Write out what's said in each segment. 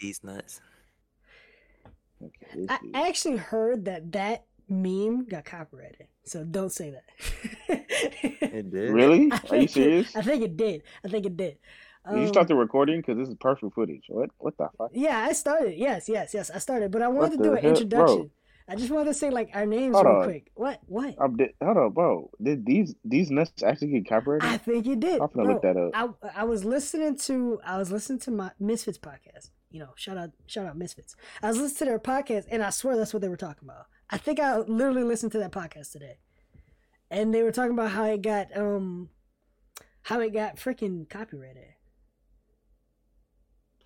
These nuts. Okay, I actually heard that that meme got copyrighted. So don't say that. It did. really? I Are you think it- serious? I think it did. I think it did. Did you Um, start the recording? Because this is perfect footage. What? What the fuck? Yeah, I started. Yes, yes, yes. I started, but I wanted What to do an hell- introduction. bro? I just wanted to say like our names Hold real on. quick. What? What? I'm di- hold on, bro. Did these these nuts actually get copyrighted? I think it did. I'm gonna Bro, look that up. I I was listening to I was listening to my Misfits podcast. You know, shout out shout out Misfits. I was listening to their podcast, and I swear that's what they were talking about. I think I literally listened to that podcast today, and they were talking about how it got um how it got freaking copyrighted.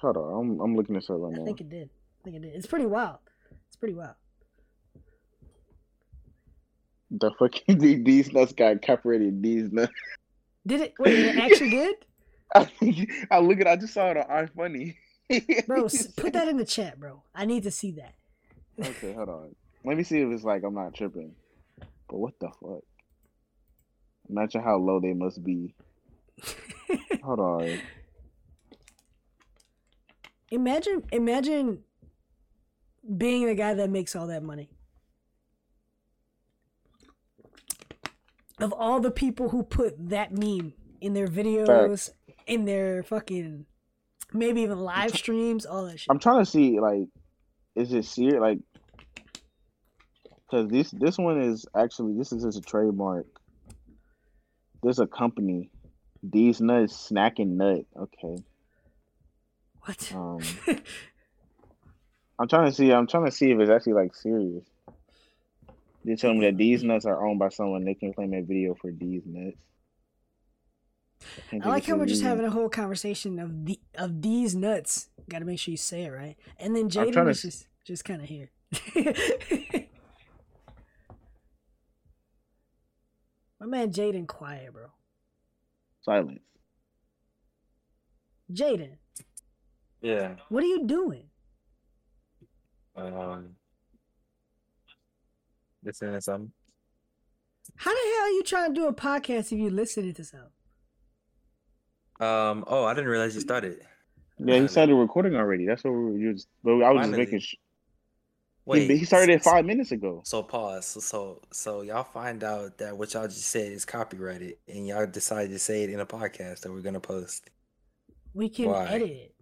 Hold on, I'm I'm looking this up right I think it did. I think it did. It's pretty wild. It's pretty wild. The fucking these nuts got copyrighted. These nuts. Did it? Wait, it actually did, I I look at. I just saw it on iFunny. Bro. Put that in the chat, bro. I need to see that. Okay, hold on. Let me see if it's like I'm not tripping. But what the fuck? Imagine how low they must be. Hold on. Imagine, imagine being the guy that makes all that money. Of all the people who put that meme in their videos, in their fucking, maybe even live streams, all that shit. I'm trying to see like, is it serious? Like, because this this one is actually this is just a trademark. There's a company, these nuts snacking nut. Okay. What? Um, I'm trying to see. I'm trying to see if it's actually like serious. They told me that these nuts are owned by someone. They can claim that video for these nuts. Can't I like how we're just having a whole conversation of the of these nuts. Got to make sure you say it right. And then trying Jaden to is s- just just kind of here. My man Jaden quiet, bro. silence. Jaden, Yeah. what are you doing? Um. Listening to something. How the hell are you trying to do a podcast if you listening to something? Um. Oh, I didn't realize you started. Yeah, he started recording already. That's what we were just. But I was just making. Sh- Wait. he, he started it five minutes ago. So pause. So, so so y'all find out that what y'all just said is copyrighted, and y'all decided to say it in a podcast that we're gonna post. We can Why? edit it.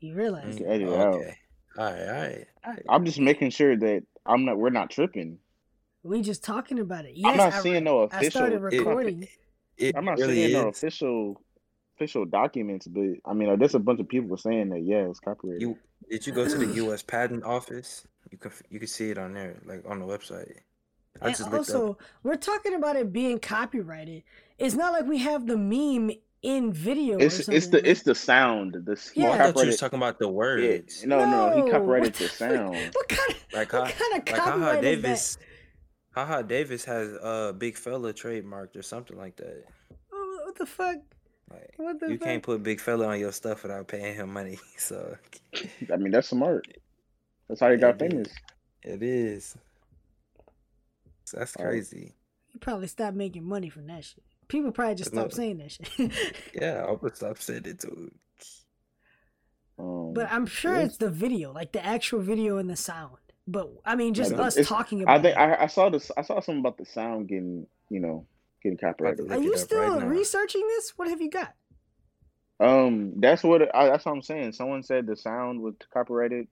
You realize? can edit it out. okay. All right. All right. All right. I'm just making sure that I'm not. We're not tripping. We just talking about it. Yes, I'm not I, seeing no official. I started recording. It I'm not really seeing no official official documents, but I mean, there's a bunch of people saying that yeah, it's copyrighted. You did you go to the U.S. Patent Office? You can you can see it on there, like on the website. I And just also, we're talking about it being copyrighted. It's not like we have the meme in video. or it's it's the it's the sound. The Yeah. I thought you was talking about the Yeah, words. no, no, No, he copyrighted what the fuck? sound. What kind of Like what how, kind of like Haha copyright is Davis, Haha Davis has uh Big Fella trademarked or something like that. that? Oh, What the fuck? Like What the you fuck? can't put Big Fella on your stuff without paying him money. So I mean, that's smart. That's how he got Yeah, it is. famous. it is. So that's crazy. You probably stopped making money from that shit. People probably just There's stopped no- saying that shit. Yeah, I would stop saying it too. Um, but I'm sure yeah. it's the video, like the actual video and the sound. But I mean, just us talking about I think it. I, I saw this. I saw something about the sound getting, you know, getting copyrighted. Are you still right now. researching this? What have you got? Um, that's what I, that's what I'm saying. Someone said the sound was copyrighted.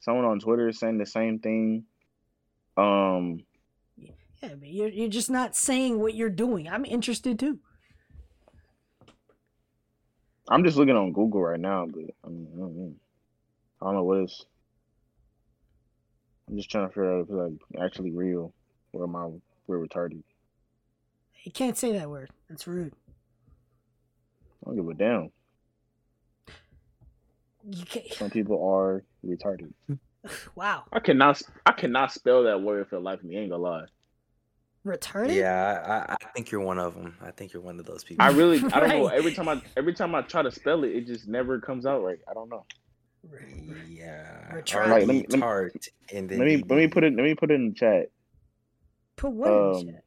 Someone on Twitter is saying the same thing. Um, Yeah, but you're you're just not saying what you're doing. I'm interested too. I'm just looking on Google right now, but I mean, I don't know, I don't know what it's. I'm just trying to figure out if it's like actually real, or am I we're retarded? You can't say that word. That's rude. I don't give a damn. You can't. Some people are retarded. Wow, I cannot. I cannot spell that word for the life of me. Ain't gonna lie. retarded. Yeah, I, I I think you're one of them. I think you're one of those people. I really. I don't know. Every time I every time I try to spell it, it just never comes out right. I don't know. Yeah. Retard. Like, let me- let me- retard, and then Let me let me put it. Let me put it in the chat. Put what in the Um, chat?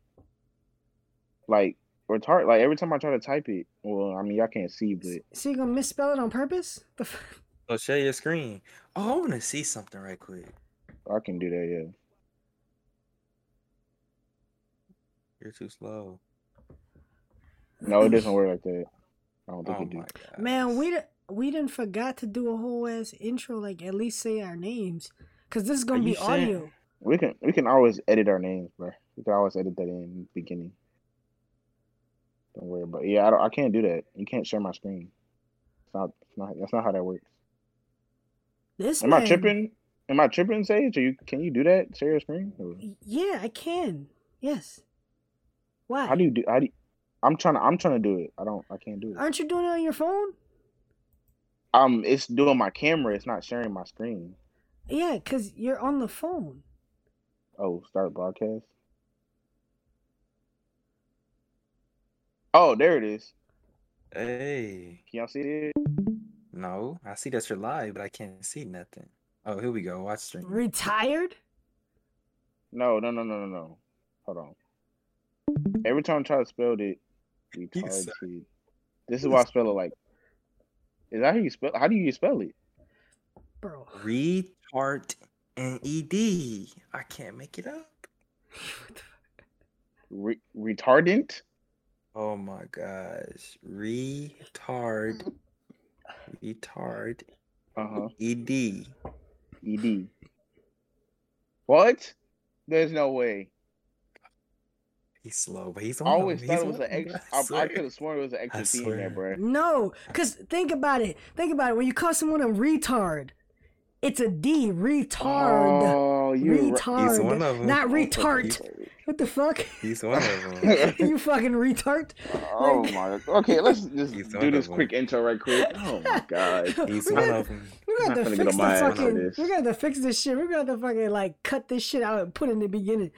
Like retard. Like every time I try to type it. Well, I mean y'all can't see, but So you gonna misspell it on purpose? The f- Oh, share your screen. Oh, I want to see something right quick. I can do that. Yeah. You're too slow. No, it doesn't work like that. I don't think Oh it do. my. Man, we di- we didn't forgot to do a whole ass intro. Like at least say our names, cause this is gonna Are be you saying- audio. We can we can always edit our names, bro. We can always edit that in the beginning. Don't worry about. Yeah, I don't. I can't do that. You can't share my screen. It's not. It's not. That's not how that works. This Am man, I tripping? Am I tripping, Sage? Are you? Can you do that? Share your screen? Or- Yeah, I can. Yes. Why? How do you do? How do? You, I'm trying to. I'm trying to do it. I don't. I can't do it. Aren't you doing it on your phone? Um, it's doing my camera. It's not sharing my screen. Yeah, cause you're on the phone. Oh, start broadcast. Oh, there it is. Hey. Can y'all see it? No, I see that you're live, but I can't see nothing. Oh, here we go. Watch stream. Retired? No, no, no, no, no, no. Hold on. Every time I try to spell it, You retarded. This is why I spell it like. Is that how you spell? How do you spell it? Bro. Retard and ed. I can't make it up. Re- retardant. Oh my gosh. Retard. Retard. Uh huh. Ed. Ed. What? There's no way. He's slow, but he's I always him. thought He's it was an extra. I I, I could have sworn it was an extra I T in there, bro. No, cause think about it. Think about it. When you call someone a retard, it's a D. Retard. Oh, you. retard. He's one of 'em. Not Oh, retard. What the fuck? He's one of them. you fucking retard. Oh Like- my. Okay, let's just He's do this of 'em. quick intro right quick. Oh my god. He's We're one gonna- of them. We're I'm gonna not have to gonna get fix the my fucking. this. We're gonna fix this shit. We're gonna fucking like cut this shit out and put it in the beginning.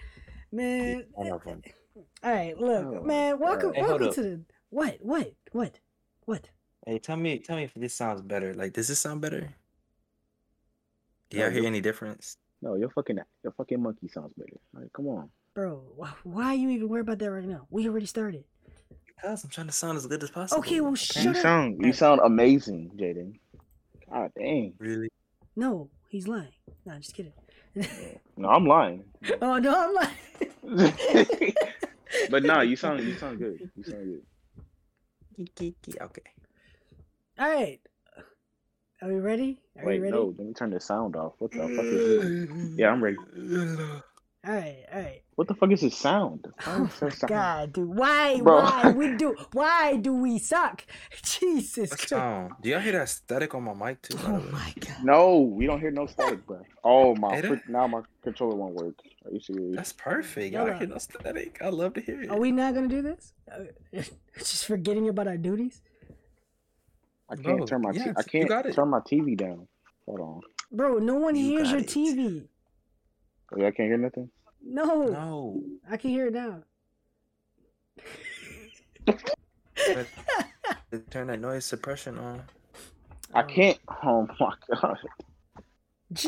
Man, He's one of them. all right, look, Oh, man. Welcome, Hey, welcome up. to the what, what, what, what? Hey, tell me, tell me if this sounds better. Like, does this sound better? Do y'all hear any difference? No, your fucking your fucking monkey sounds better. All right, come on. Bro, why are you even worried about that right now? We already started. Because I'm trying to sound as good as possible. Okay, well, You Shut up. sound you sound amazing, Jaden. God dang. Really? No, he's lying. Nah, I'm just kidding. No, I'm lying. oh no, I'm lying. but no, you sound you sound good. You sound good. Okay. All right, are we ready? Are Wait, we ready? no, let me turn the sound off. What the fuck is this? Yeah, I'm ready. All right, all right. What the fuck is this sound? Why Oh is there my? God, dude, why, Bro. why we do, why do we suck? Jesus What's Christ! wrong? Do y'all hear that static on my mic too? Oh my God. No, we don't hear no static, bro. Oh my! Hey, frick, now my controller won't work. Are you serious? That's perfect. Hold Y'all hear no static? I love to hear it. Are we not gonna do this? Uh, Just forgetting about our duties, I can't No, turn my t- yes, I can't got turn my TV down. Hold on. bro. No one You hears your it. TV. Oh, y'all can't hear nothing. No, No. I can hear it now. Turn that noise suppression on. I can't. Oh my god!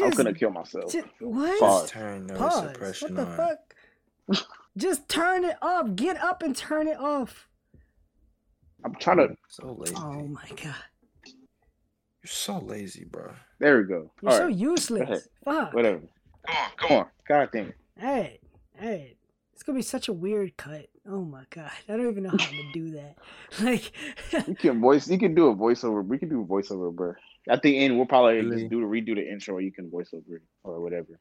I'm gonna kill myself. ju- what? Pause. Just turn noise Pause. suppression What the on. fuck? Just turn it off. Get up and turn it off. I'm trying to. So lazy. Oh my god. You're so lazy, bro. There we go. You're All so right, useless. Fuck. whatever. Come on, come on. God damn it. Alright. Alright. It's gonna be such a weird cut. Oh my god. I don't even know how to do that. Like You can voice. You can do a voiceover. We can do a voiceover, bro. At the end, we'll probably Really? just do the redo the intro, or you can voiceover or whatever.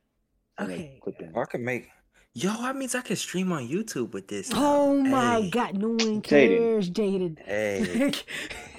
And then Okay. clip in. Or I can make. Yo, that means I can stream on YouTube with this. now. Oh my Hey. god, no one Jaden. cares, Jaden. Hey.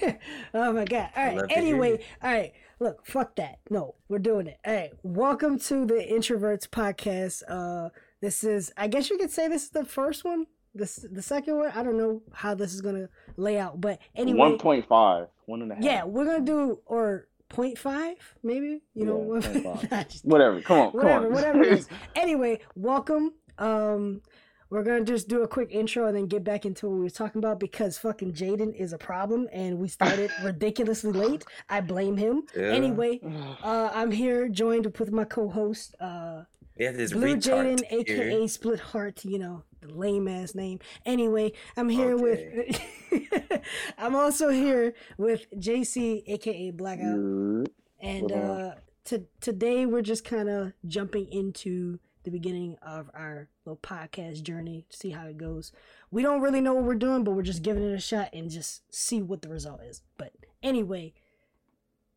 oh my god. Alright. love to hear Anyway, alright. Look, fuck that. No, we're doing it. Hey, Welcome to the Introvertz Podcast. Uh this is I guess you could say this is the first one. This the second one. I don't know how this is gonna lay out. But anyway. One point five. One and a half. Yeah, we're gonna do or 0.5 maybe. You know, Yeah, 0.5. Just- Whatever. Come on. Come whatever, on. whatever it is. Anyway, welcome. Um, we're gonna just do a quick intro and then get back into what we were talking about because fucking Jaden is a problem and we started ridiculously late. I blame him. Yeah. Anyway, uh, I'm here joined with my co-host, uh, Yeah, this Blue Jaden, aka. Split Heart. You know, the lame ass name. Anyway, I'm here with. I'm also here with JC, aka Blackout. And uh, to, today we're just kind of jumping into the beginning of our little podcast journey to see how it goes. We don't really know what we're doing, but we're just giving it a shot and just see what the result is. But anyway,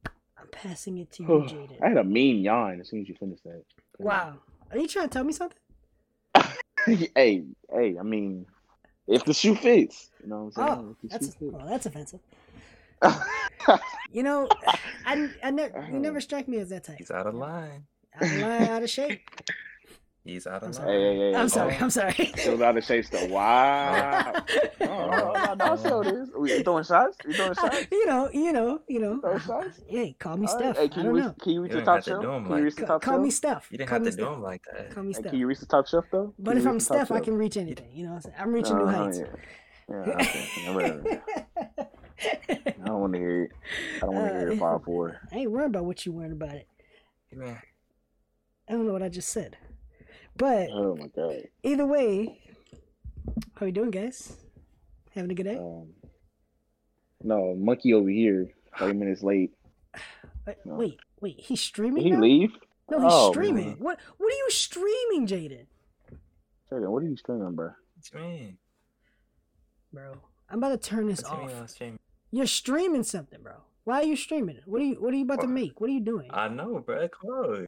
I'm passing it to you, Jaden. I had a mean yawn as soon as you finished that. Wow. Are you trying to tell me something? hey, hey, I mean, if the shoe fits, you know what I'm saying? Oh, that's shoe well, that's offensive. You know, I, I never you never strike me as that type. He's out of line. Out of line, out of shape. He's out of line. Hey, hey, hey, I'm oh. sorry. I'm sorry. It was out of shape still. Wow. Oh, no, no, so this. We throwing shots? We throwing shots? you know, you know, you know. Throwing shots? Hey, call me All right. Steph. Hey, I can you don't reach, know. can you reach You the don't top have to shelf? do 'em Can you like- reach the top call me? Steph. You didn't call have me to do Steph. him like that. Call me Hey, Steph. Can you reach the top shelf though? But Can if you I'm reach the top Steph, I shelf? can reach anything. You know, what I'm saying? I'm reaching new Uh-huh, heights. Yeah, yeah okay. I don't want to hear it. I don't want to hear Uh, it. Five four. I ain't worried about what you worried about it. Man, I don't know what I just said. But Oh my god. either way, how are you doing, guys? Having a good day? Um, no, monkey over here. Thirty minutes late. Wait, no. wait, wait. He's Did streaming he now? leave? No, he's Oh, streaming. man. What? What are you streaming, Jaden? Jaden, what are you streaming, bro? Streaming. Bro, I'm about to turn this What you mean off. Streaming? You're streaming something, bro. Why are you streaming? What are you What are you about to make? What are you doing? I know, bro. Come on.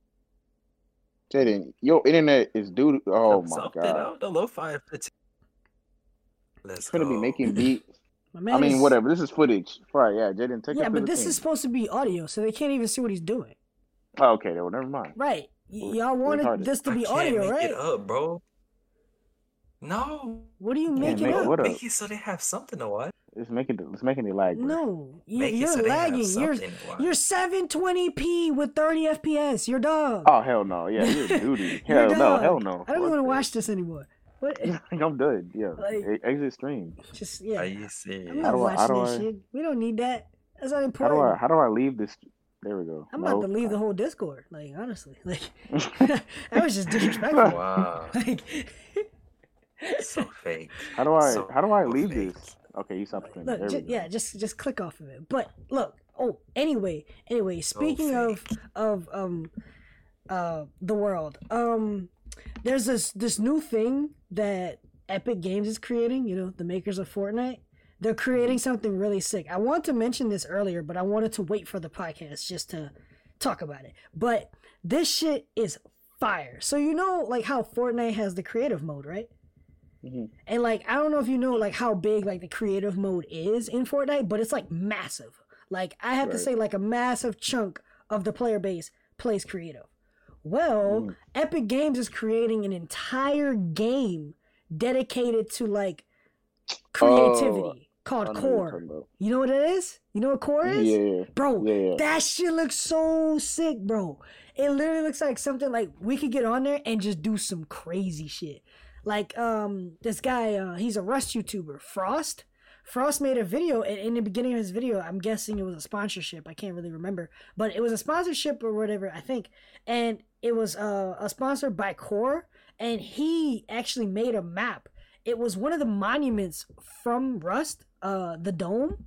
Jaden, your internet is due. To, oh my Something god. out the low five. Let's It's gonna go. be making beats. I mean, is- whatever. This is footage. Right? Yeah, Jaden, take Yeah, but this thing. is supposed to be audio, so they can't even see what he's doing. Oh, okay, well, never mind. Right? Y- y'all wanted retarded. this to I be can't audio, make right? it up, bro. No. What are you Can't making make up? what up? Make it so they have something to watch. It's making it. It's making it lag. bro. No, you, Make it you're so lagging. You're something to watch. you're 720p with 30 FPS. You're dog. Oh hell no! Yeah, you're a duty. You're hell no! dog. Hell no! I don't Fuck want to watch this anymore. What? I'm good. Yeah. Like- Exit stream. Just yeah. Are you serious? I'm How not do I- how watching do this I- shit. We don't need that. That's not important. How important. do I? How do I leave this? There we go. I'm No. about to leave the whole Discord. Like honestly, like that was just disrespectful. Wow. like, so fake. How do I? So How do I leave fake. this? Okay, you stopped look, ju- yeah, just just click off of it. But look, oh, anyway, anyway, speaking of of um uh the world, um, there's this this new thing that Epic Games is creating. You know, the makers of Fortnite. They're creating something really sick. I wanted to mention this earlier, but I wanted to wait for the podcast just to talk about it. But this shit is fire. So you know, like how Fortnite has the creative mode, right? Mhm. And like I don't know if you know like how big like the creative mode is in Fortnite, but it's like massive. Like I have to say like a massive chunk of the player base plays creative. Well, Mm. Epic Games is creating an entire game dedicated to like creativity I called know what you're Core. You know what it is? You know what Core is? Yeah. Bro, Yeah. that shit looks so sick, bro. It literally looks like something like we could get on there and just do some crazy shit. Like um this guy, uh he's a Rust YouTuber, Frost. Frost made a video and in the beginning of his video, I'm guessing it was a sponsorship. I can't really remember, but it was a sponsorship or whatever, I think. And it was uh, a sponsor by Core and he actually made a map. It was one of the monuments from Rust, uh the dome.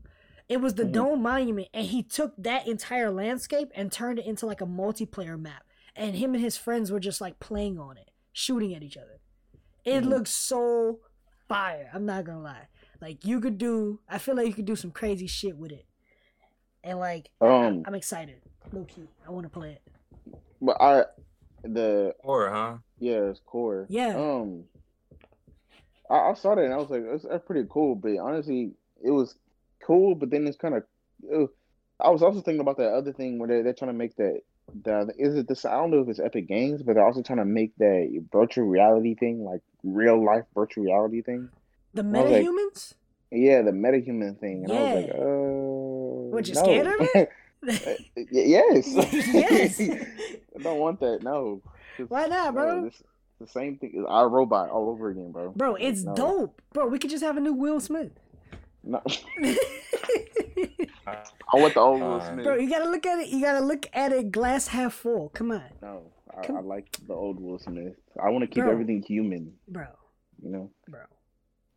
It was the Mhm. dome monument, and he took that entire landscape and turned it into like a multiplayer map. And him and his friends were just like playing on it, shooting at each other. It Mhm. looks so fire. I'm not gonna lie. Like you could do, I feel like you could do some crazy shit with it. And like, Um. I'm excited, low key. I want to play it. But I, the Or, huh? yeah, it's core. Yeah. Um. I, I saw that and I was like, that's, that's pretty cool. But honestly, it was cool. But then it's kind of. I was also thinking about that other thing where they're, they're trying to make that. The, is it this? I don't know if it's Epic Games, but they're also trying to make that virtual reality thing, like real life virtual reality thing. The was like, metahumans? Yeah, the metahuman thing, and I was like, Yeah. uh, What, you no. scared of it? Yes. Yes. I don't want that. no. Why not, no, bro? this- the same thing. As our robot all over again, bro. Bro, it's no. dope. Bro, we could just have a new Will Smith. No. I want the old Will Uh, Smith. Bro, you gotta look at it. You gotta look at it glass half full. Come on, no, I, Come- I like the old Will Smith. I want to keep Bro. everything human. bro, You know. bro.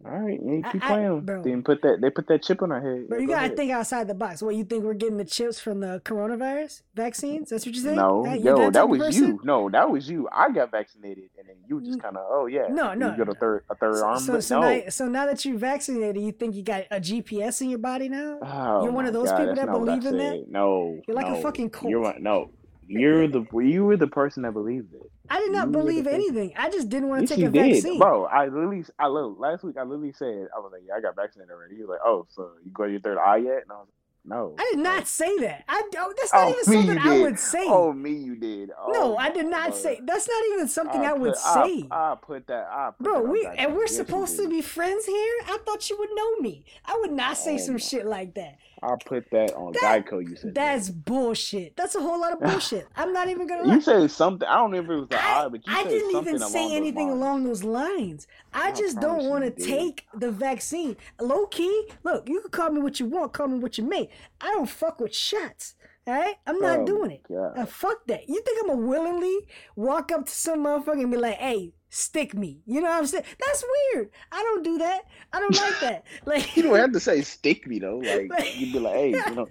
All right, you keep I- playing. bro. Then put that they put that chip on our head. Bro, you go gotta ahead. think outside the box. What you think we're getting the chips from the coronavirus vaccines? That's what you think? No, Huh? Yo, type that was person? you. No, that was you. I got vaccinated, and then you just kind of, oh yeah, No, no, you got a third, a third So, arm, so, so no. now, so now that you're vaccinated, you think you got a GPS in your body now? Oh, You're one of those God, people that believe in that? No, You're like a fucking cult. You're no. You're the you were the person that believed it. I did not You believe anything. I just didn't want Yes, to take you a did, vaccine. bro. I literally, I look last week. I literally said, I was like, yeah, I got vaccinated already. He was like, oh, so you got your third eye yet? And I was like, no. I did not say that. I don't. That's not Oh, even something I would say. Oh, me, you did. Oh, no, I did not God. say. That's not even something I, would put, I- say. I, put that. I put Bro, that we and we're Yes, supposed to be friends here. I thought you would know me. I would not say Oh some shit like that. I put that on That- Geico. You said that. That's bullshit. That's a whole lot of bullshit. I'm not even gonna lie. You said something. I don't know if it was the I, eye, but you I said didn't something even say anything lines. along those lines. I I just don't want to take the vaccine. Low key, look, you can call me what you want, call me what you may. I don't fuck with shots. All right, I'm not Oh, doing it. God. Uh, fuck that. You think I'm gonna willingly walk up to some motherfucker and be like, "Hey, stick me"? You know what I'm saying? That's weird. I don't do that. I don't like that. Like You don't have to say stick me though. Like Like- you'd be like, hey, you know,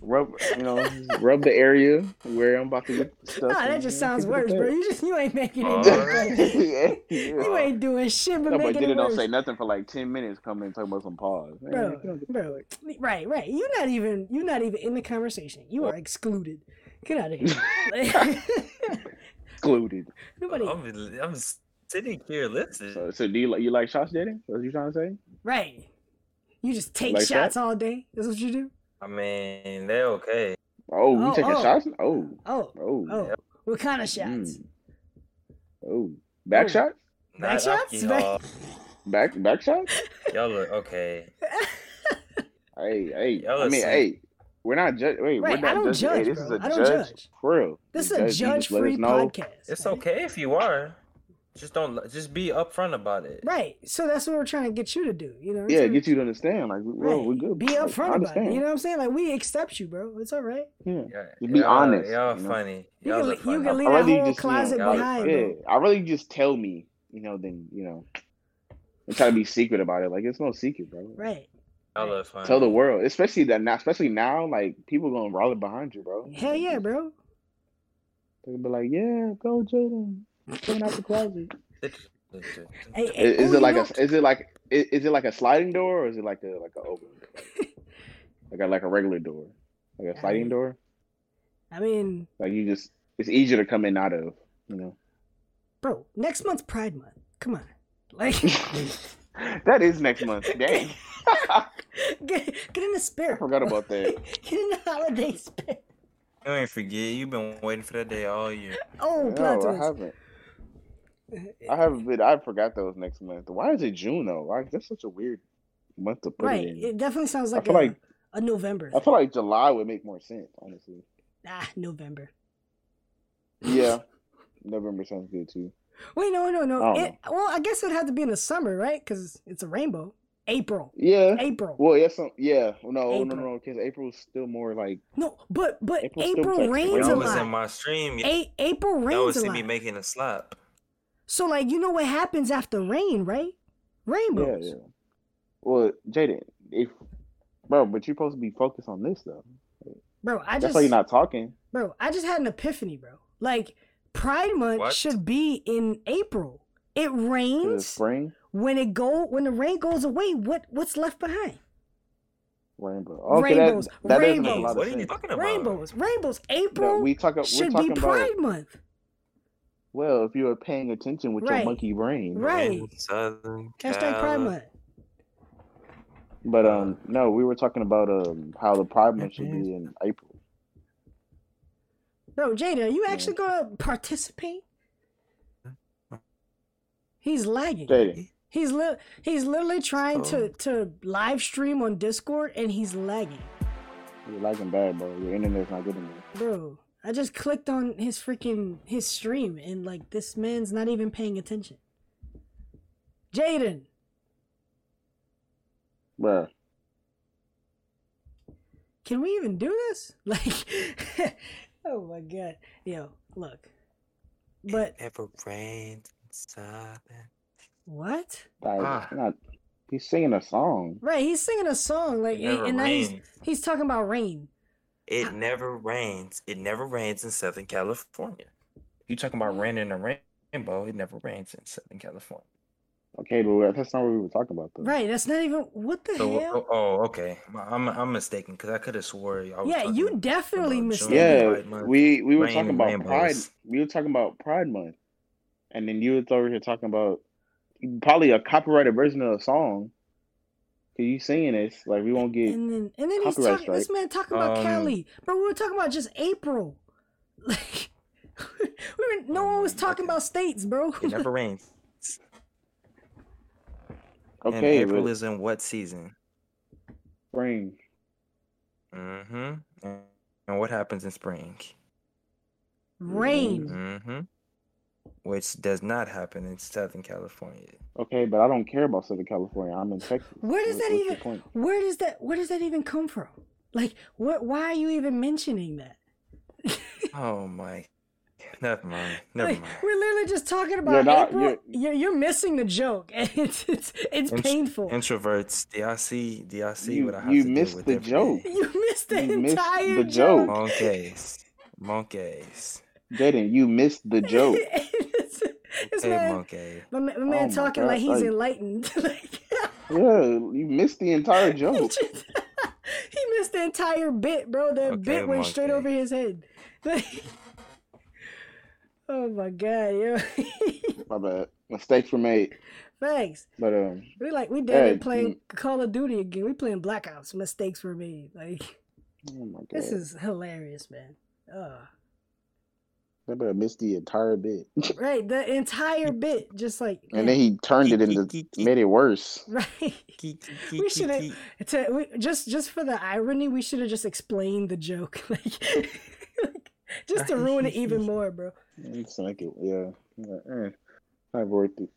rub, you know, rub the area where I'm about to get stuff. Nah, that just sounds worse, bro. You just you ain't making oh, it yeah, yeah. You ain't doing shit but No, but then it don't worse. say nothing for like ten minutes. Come and talk about some pause, bro, bro, right, right. You're not even you're not even in the conversation. You are excluded. Get out of here. Excluded. Nobody. I'm, I'm sitting here listening. So, so do you like you like shots, Jaden? What you trying to say? Right. You just take Like shots that? all day. That's what you do. I mean, they're okay. Oh, you Oh, taking oh. shots? Oh, Oh, oh, oh. What kind of shots? Mm. oh. Back Oh. shots? Not Back shots? alcohol. Back back shots? Y'all look okay. Hey, hey. Y'all I are mean, sick. hey. We're not judging. Wait, Right, we're I not don't judging. Hey, judge, this is bro. a I don't judge. judge. For real. This is a judge- you just let judge-free podcast. It's right? okay if you are. Just don't. Just be upfront about it. Right. So that's what we're trying to get you to do. You know. Yeah, get you to understand. Like, well, Right. we're good. Be upfront about it. You know what I'm saying? Like we accept you, bro. It's all right. Yeah. Yeah, be y'all- honest, Y'all you know? funny. You Y'all can, are you funny. can leave I'd that whole just, closet y'all- behind, Yeah, bro. I'd rather you just tell me, you know, then you know, and try to be secret about it. Like it's no secret, bro. Right. Y'all are. Tell the world, especially that now, especially now, like people gonna rally behind you, bro. Hell yeah, bro. They'll be like, yeah, go Jaden, coming out the closet. Hey, Is, hey, is ooh, it like a? Is it like? Is, is it like a sliding door, or is it like a like a open, like a like a regular door, like a sliding mean- door? I mean, Like you just, it's easier to come in out of, you know. bro, next month's Pride Month. Come on. Like, that is next month. Dang, get, get in the spirit. I spirit. forgot about that. Get in the holiday spirit. You ain't forget. You've been waiting for that day all year. Oh, No, I haven't. I haven't been. I forgot that was next month. Why is it June though? Like that's such a weird month to put Right. it in? It definitely sounds I like a, like a November. I feel like July would make more sense, honestly. Ah, November. Yeah, November sounds good too. Wait, no, no, no. I It, well, I guess it'd have to be in the summer, right? Because it's a rainbow. April. Yeah. April. Well, yeah, some yeah. Oh, oh, no, no, April. no, no, because April's still more like No, but but April's April like rains a Y'all was in my stream. A- April Y'all rains was a see lot. me making a slap. So like you know what happens after rain, right? yeah, Rainbows. yeah. Well, Jaden, if bro, but you're supposed to be focused on this though. Bro, I That's just why you're not talking. bro, I just had an epiphany, bro. Like Pride Month What? should be in April. It it's rains spring when it go when the rain goes away. What what's left behind? rainbow. Okay, Rainbows, that that doesn't make a rainbows. What are you talking about? Rainbows, rainbows. No, April we talk. We're should be talking about Pride Month. well, if you were paying attention with Right. your monkey brain. Right. Southern Hashtag Pride Month. But um, no, we were talking about um how the Pride Month should be in April. Bro, Jada, are you actually gonna participate? He's lagging. Jaden, He's li- he's literally trying to to live stream on Discord and he's lagging. you're lagging bad, bro. Your internet's not good enough. Bro, I just clicked on his freaking his stream and like this man's not even paying attention. Jaden, Bruh. can we even do this? Like Oh my god. Yo, look. But Ever rains in Southern What? Like, Ah. not, he's singing a song. Right, he's singing a song like, It never and now he's he's talking about rain. It never rains. It never rains in Southern California. You talking about rain in a rainbow? It never rains in Southern California. Okay, but that's not what we were talking about though. Right, that's not even what the So, hell. oh, oh, okay. I'm I'm mistaken because I could have swore I was yeah, you definitely mistaken. Yeah, Pride we we were talking and about Pride. We were talking about Pride Month, and then you was over here talking about probably a copyrighted version of a song. Cause you singing this like we won't get. And then and then he's Copyright talking. This man talking about Um, Cali, bro. We were talking about just April. Like, we were, no one was talking about states, bro. It never rains. and Okay, April but is in what season? spring. Mm-hmm. And, and what happens in spring? Rain. Mm-hmm. Which does not happen in Southern California. Okay, but I don't care about Southern California. I'm in Texas. Where does What- that even? point? Where does that? Where does that even come from? Like, what? Why are you even mentioning that? Oh my. Never mind. Never Like, mind. we're literally just talking about not- April. you're- You're, you're missing the joke, and it's it's, it's Int- painful. Introverts. Do y'all see? Do y'all see You- what I have you to missed deal with the every day? joke. you missed the You missed entire the joke. joke. Monkeys. Monkeys. Jaden, you missed the joke. it's, it's Hey, man, monkey. my, ma- my Oh man my talking God, like he's like- enlightened. like, yeah, you missed the entire he, joke. he missed the entire bit, bro. That Okay, bit went straight over his head. Like, oh my god, yo. My bad. Mistakes were made. Thanks. But um, We like we damn Hey, near playing Call of Duty again. We playing Black Ops. Mistakes were made. Like oh my god, this is hilarious, man. Uh, I better missed the entire bit. right, the entire bit, just like and then he turned it into made it worse. right. We should've- just just for the irony, we should have just explained the joke, like, like, just to ruin it even more, bro. It's like it, yeah, yeah eh, not worth it.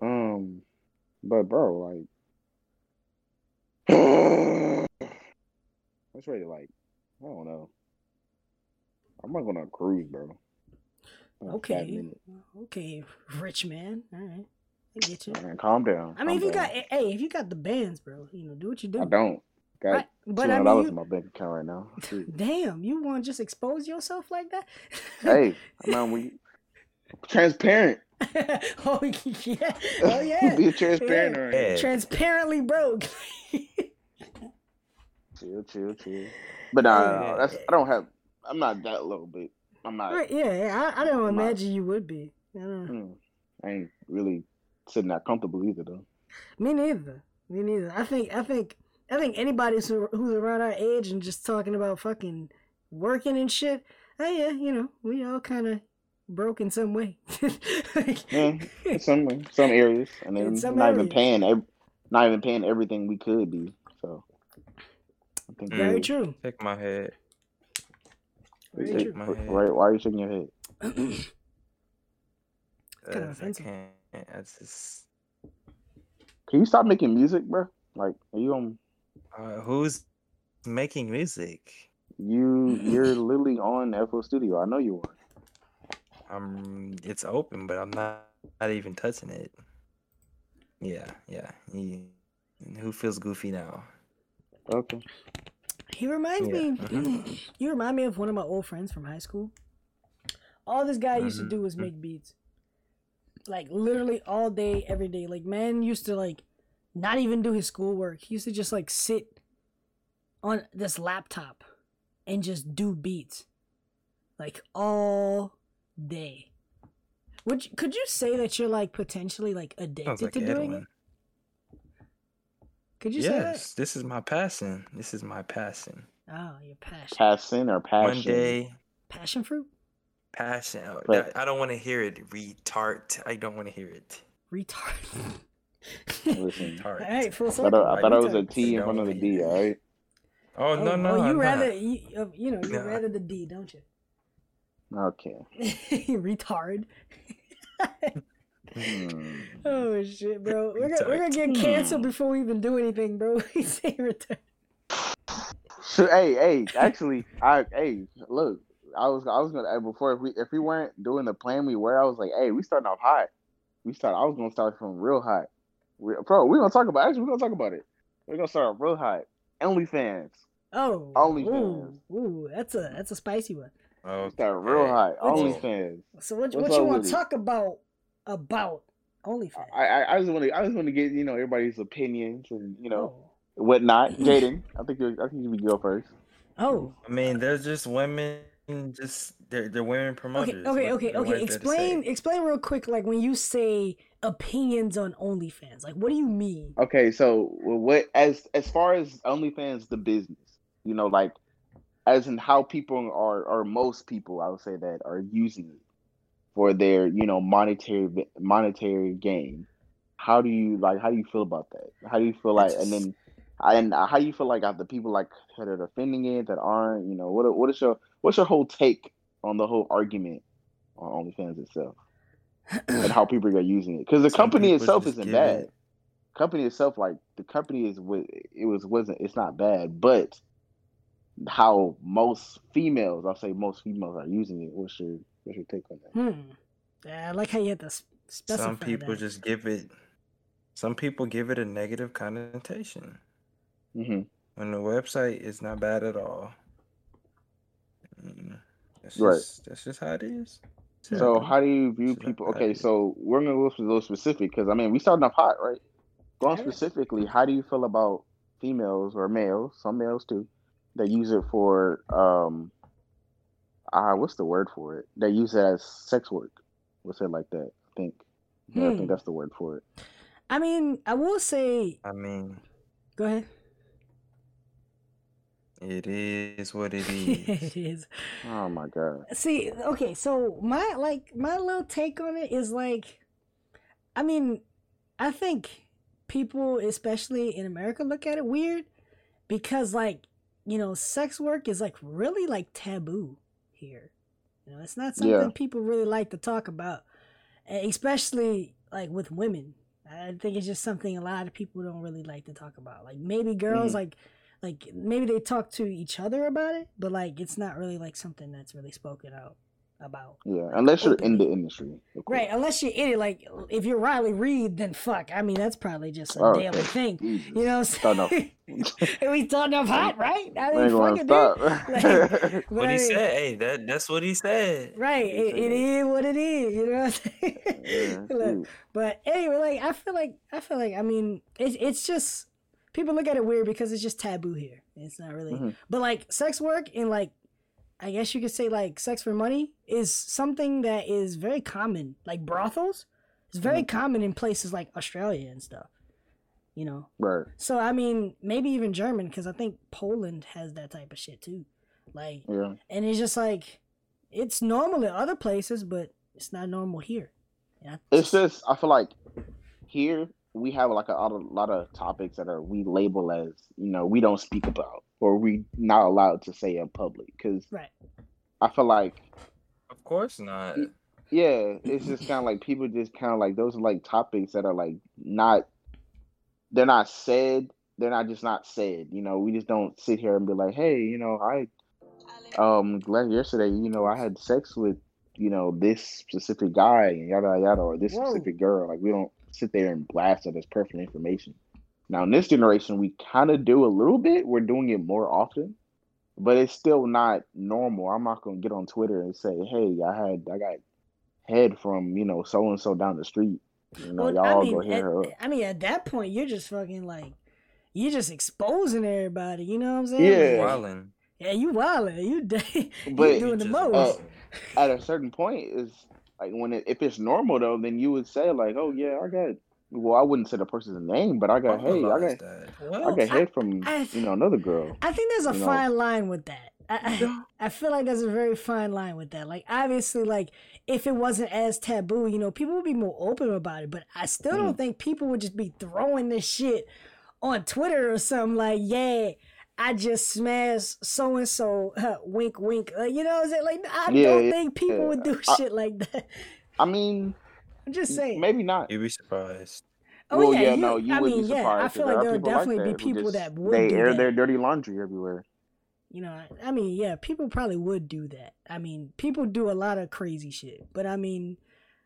Um, but bro, like, let's what's ready? Like, I don't know. I'm not gonna cruise, bro. In a fat Okay, okay, rich man. All right, I get you. Man, calm down. I mean, if calm you got, hey, if you got the bands, bro, you know, do what you do. I don't got Right, but I mean, you, in my bank account right now. Damn, you want to just expose yourself like that? hey, I mean, we transparent. oh yeah, oh yeah. Be transparent. Yeah. Yeah. Transparently broke. Chill, chill, chill. But nah, uh, nah, Yeah. that's I don't have. I'm not that low, but I'm not. Right, yeah, yeah, I, I don't I'm not- imagine you would be. I don't know. hmm, I ain't really sitting that comfortable either, though. Me neither. Me neither. I think I think I think anybody who's who's around our age and just talking about fucking working and shit. Hey, yeah, you know, we all kind of broke in some way. Like- Yeah, in some some areas, and In then some not even paying, not even paying everything we could be. So I think Mm. Very true. Shake my head. Very Hey, true. my wh- head. Why, why are you shaking your head? Kinda Uh, I offensive. can't. Just. Can you stop making music, bro? Like, are you on? Uh, who's making music? You you're literally on FL Studio. I know you are. Um, it's open, but I'm not not even touching it. Yeah, yeah. He, who feels goofy now? Okay. He reminds Yeah, me. You remind me of one of my old friends from high school. All this guy used to Mhm, do was make beats, like literally all day, every day. Like man used to like not even do his schoolwork. He used to just like sit on this laptop and just do beats, like all day. Would you, could you say that you're like potentially like addicted like to doing it? Edwin. Could you say? Yes, this is my passion. This is my passion. Oh, your passion, Passion or passion? One day, passion fruit, passion. oh, But- that- I don't want to hear it. Retard. I don't want to hear it. retard. Listen, Retard. All right, full I circle. thought, I thought it was a retard. T in front of the D. All right. Oh, no, Oh, no. oh, you I'm rather not. you, uh, you know you Nah. rather the D, don't you? Okay. Retard. Hmm. Oh shit, bro. We're gonna, we're gonna get canceled before we even do anything, bro. We say retard. So, hey, hey, actually, I, hey, look, I was, I was gonna before if we, if we weren't doing the plan we were, I was like, hey, we starting off hot. we start. I was gonna start from real hot. We, bro, we're gonna talk about. Actually, we're gonna talk about it. We're gonna start real hot. OnlyFans. Oh, OnlyFans. Ooh, ooh, that's a that's a spicy one. Oh, Start real hot. What's- OnlyFans. So what, What's what you want to talk about about OnlyFans? I, I, I just want to. I just want to get you know everybody's opinions and you know oh, whatnot. Jaden, I think you. I think you would go first. oh, I mean, they're just women. Just they're they're women okay, promoters. okay, What- okay, what okay. is there to Explain, explain real quick. Like when you say opinions on OnlyFans, like what do you mean? Okay, so what as as far as OnlyFans the business, you know, like as in how people are or most people I would say that are using it for their, you know, monetary monetary gain. How do you like how do you feel about that? How do you feel like and then and how do you feel like the people like that are defending it that aren't, you know, what what is your what's your whole take on the whole argument on OnlyFans itself and how people are using it? Because the Some company itself isn't bad it- company itself, like the company is wa- it was wasn't it's not bad, but how most females, I'll say most females are using it. What's your what's your take on that? Hmm. Yeah, I like how you had to s- specify Some people that. just give it. Some people give it a negative connotation Mm-hmm. when the website is not bad at all. Mm, That's Right. just that's just how it is. That's So bro. how do you view Shit, people? Okay, so we're gonna go a little specific because I mean we starting off hot, right? Going Yeah. specifically, how do you feel about females or males, some males too, that use it for um, ah, what's the word for it? They use it as sex work. We'll say it like that. I think. Yeah, I Hmm. think that's the word for it. I mean, I will say. I mean, Go ahead. it is what it it is. is. Oh my god. See, okay, so my like my little take on it is like I mean, I think people especially in America look at it weird because like, you know, sex work is like really like taboo here. You know, it's not something Yeah. people really like to talk about. Especially like with women. I think it's just something a lot of people don't really like to talk about. Like maybe girls Mhm. like like maybe they talk to each other about it, but like it's not really like something that's really spoken out about. Yeah, unless you're in the industry. Right, unless you're in it, like if you're Riley Reid, then fuck. I mean, that's probably just a Oh, daily okay. thing. Jesus. You know what I'm off- saying? we starting off hot, right? I mean, ain't fuck gonna it, stop. dude. Like, What he said, hey, that that's what he said. Right, He it, said it that. is what it is. You know what I'm saying? Yeah, Look, but anyway, like I feel like I feel like I mean it's it's just people look at it weird because it's just taboo here. It's not really, Mhm. but like sex work and like I guess you could say like sex for money is something that is very common. Like brothels, it's very Mm-hmm. common in places like Australia and stuff. You know, Right. so I mean maybe even German because I think Poland has that type of shit too. Like, Yeah. and it's just like it's normal in other places, but it's not normal here. I It's just I feel like here we have like a, lot of lot of topics that are we label as you know we don't speak about or we not allowed to say in public because right. I feel like Of course not. yeah it's just kind of like people just kind of like those are like topics that are like not they're not said they're not just not said you know we just don't sit here and be like hey you know I um glad yesterday you know I had sex with you know this specific guy and yada yada or this Whoa. specific girl like we don't sit there and blast it as personal information now in this generation we kind of do a little bit we're doing it more often but it's still not normal i'm not going to get on twitter and say hey i had i got head from you know so and so down the street you know Well, y'all I mean, go hit at, her up I mean, at that point, you're just fucking like, you're just exposing everybody. You know what I'm saying? Yeah. Like, Wildin'. yeah, you wildin'. You, d- But- you doing the Just most. uh, at a certain point is like when it, if it's normal though then you would say like oh yeah i got well i wouldn't say the person's name but i got hey i got that. i got head from I- you know another girl I think there's a you know. fine line with that. I, I I feel like there's a very fine line with that. Like obviously, like if it wasn't as taboo, you know, people would be more open about it. But I still Mm. don't think people would just be throwing this shit on Twitter or something like, "Yeah, I just smashed so and so." Wink, wink. Like, you know what I'm? Like I Yeah, don't yeah, think people yeah. would do I- shit like that. i mean I'm just saying. maybe not you'd be surprised. Oh well, yeah, yeah, you, no, you I would mean, be yeah, surprised. I 'cause feel like there would people like definitely that be people just- that would they do air that. their dirty laundry everywhere. You know, I mean, yeah, people probably would do that. I mean, people do a lot of crazy shit, but I mean,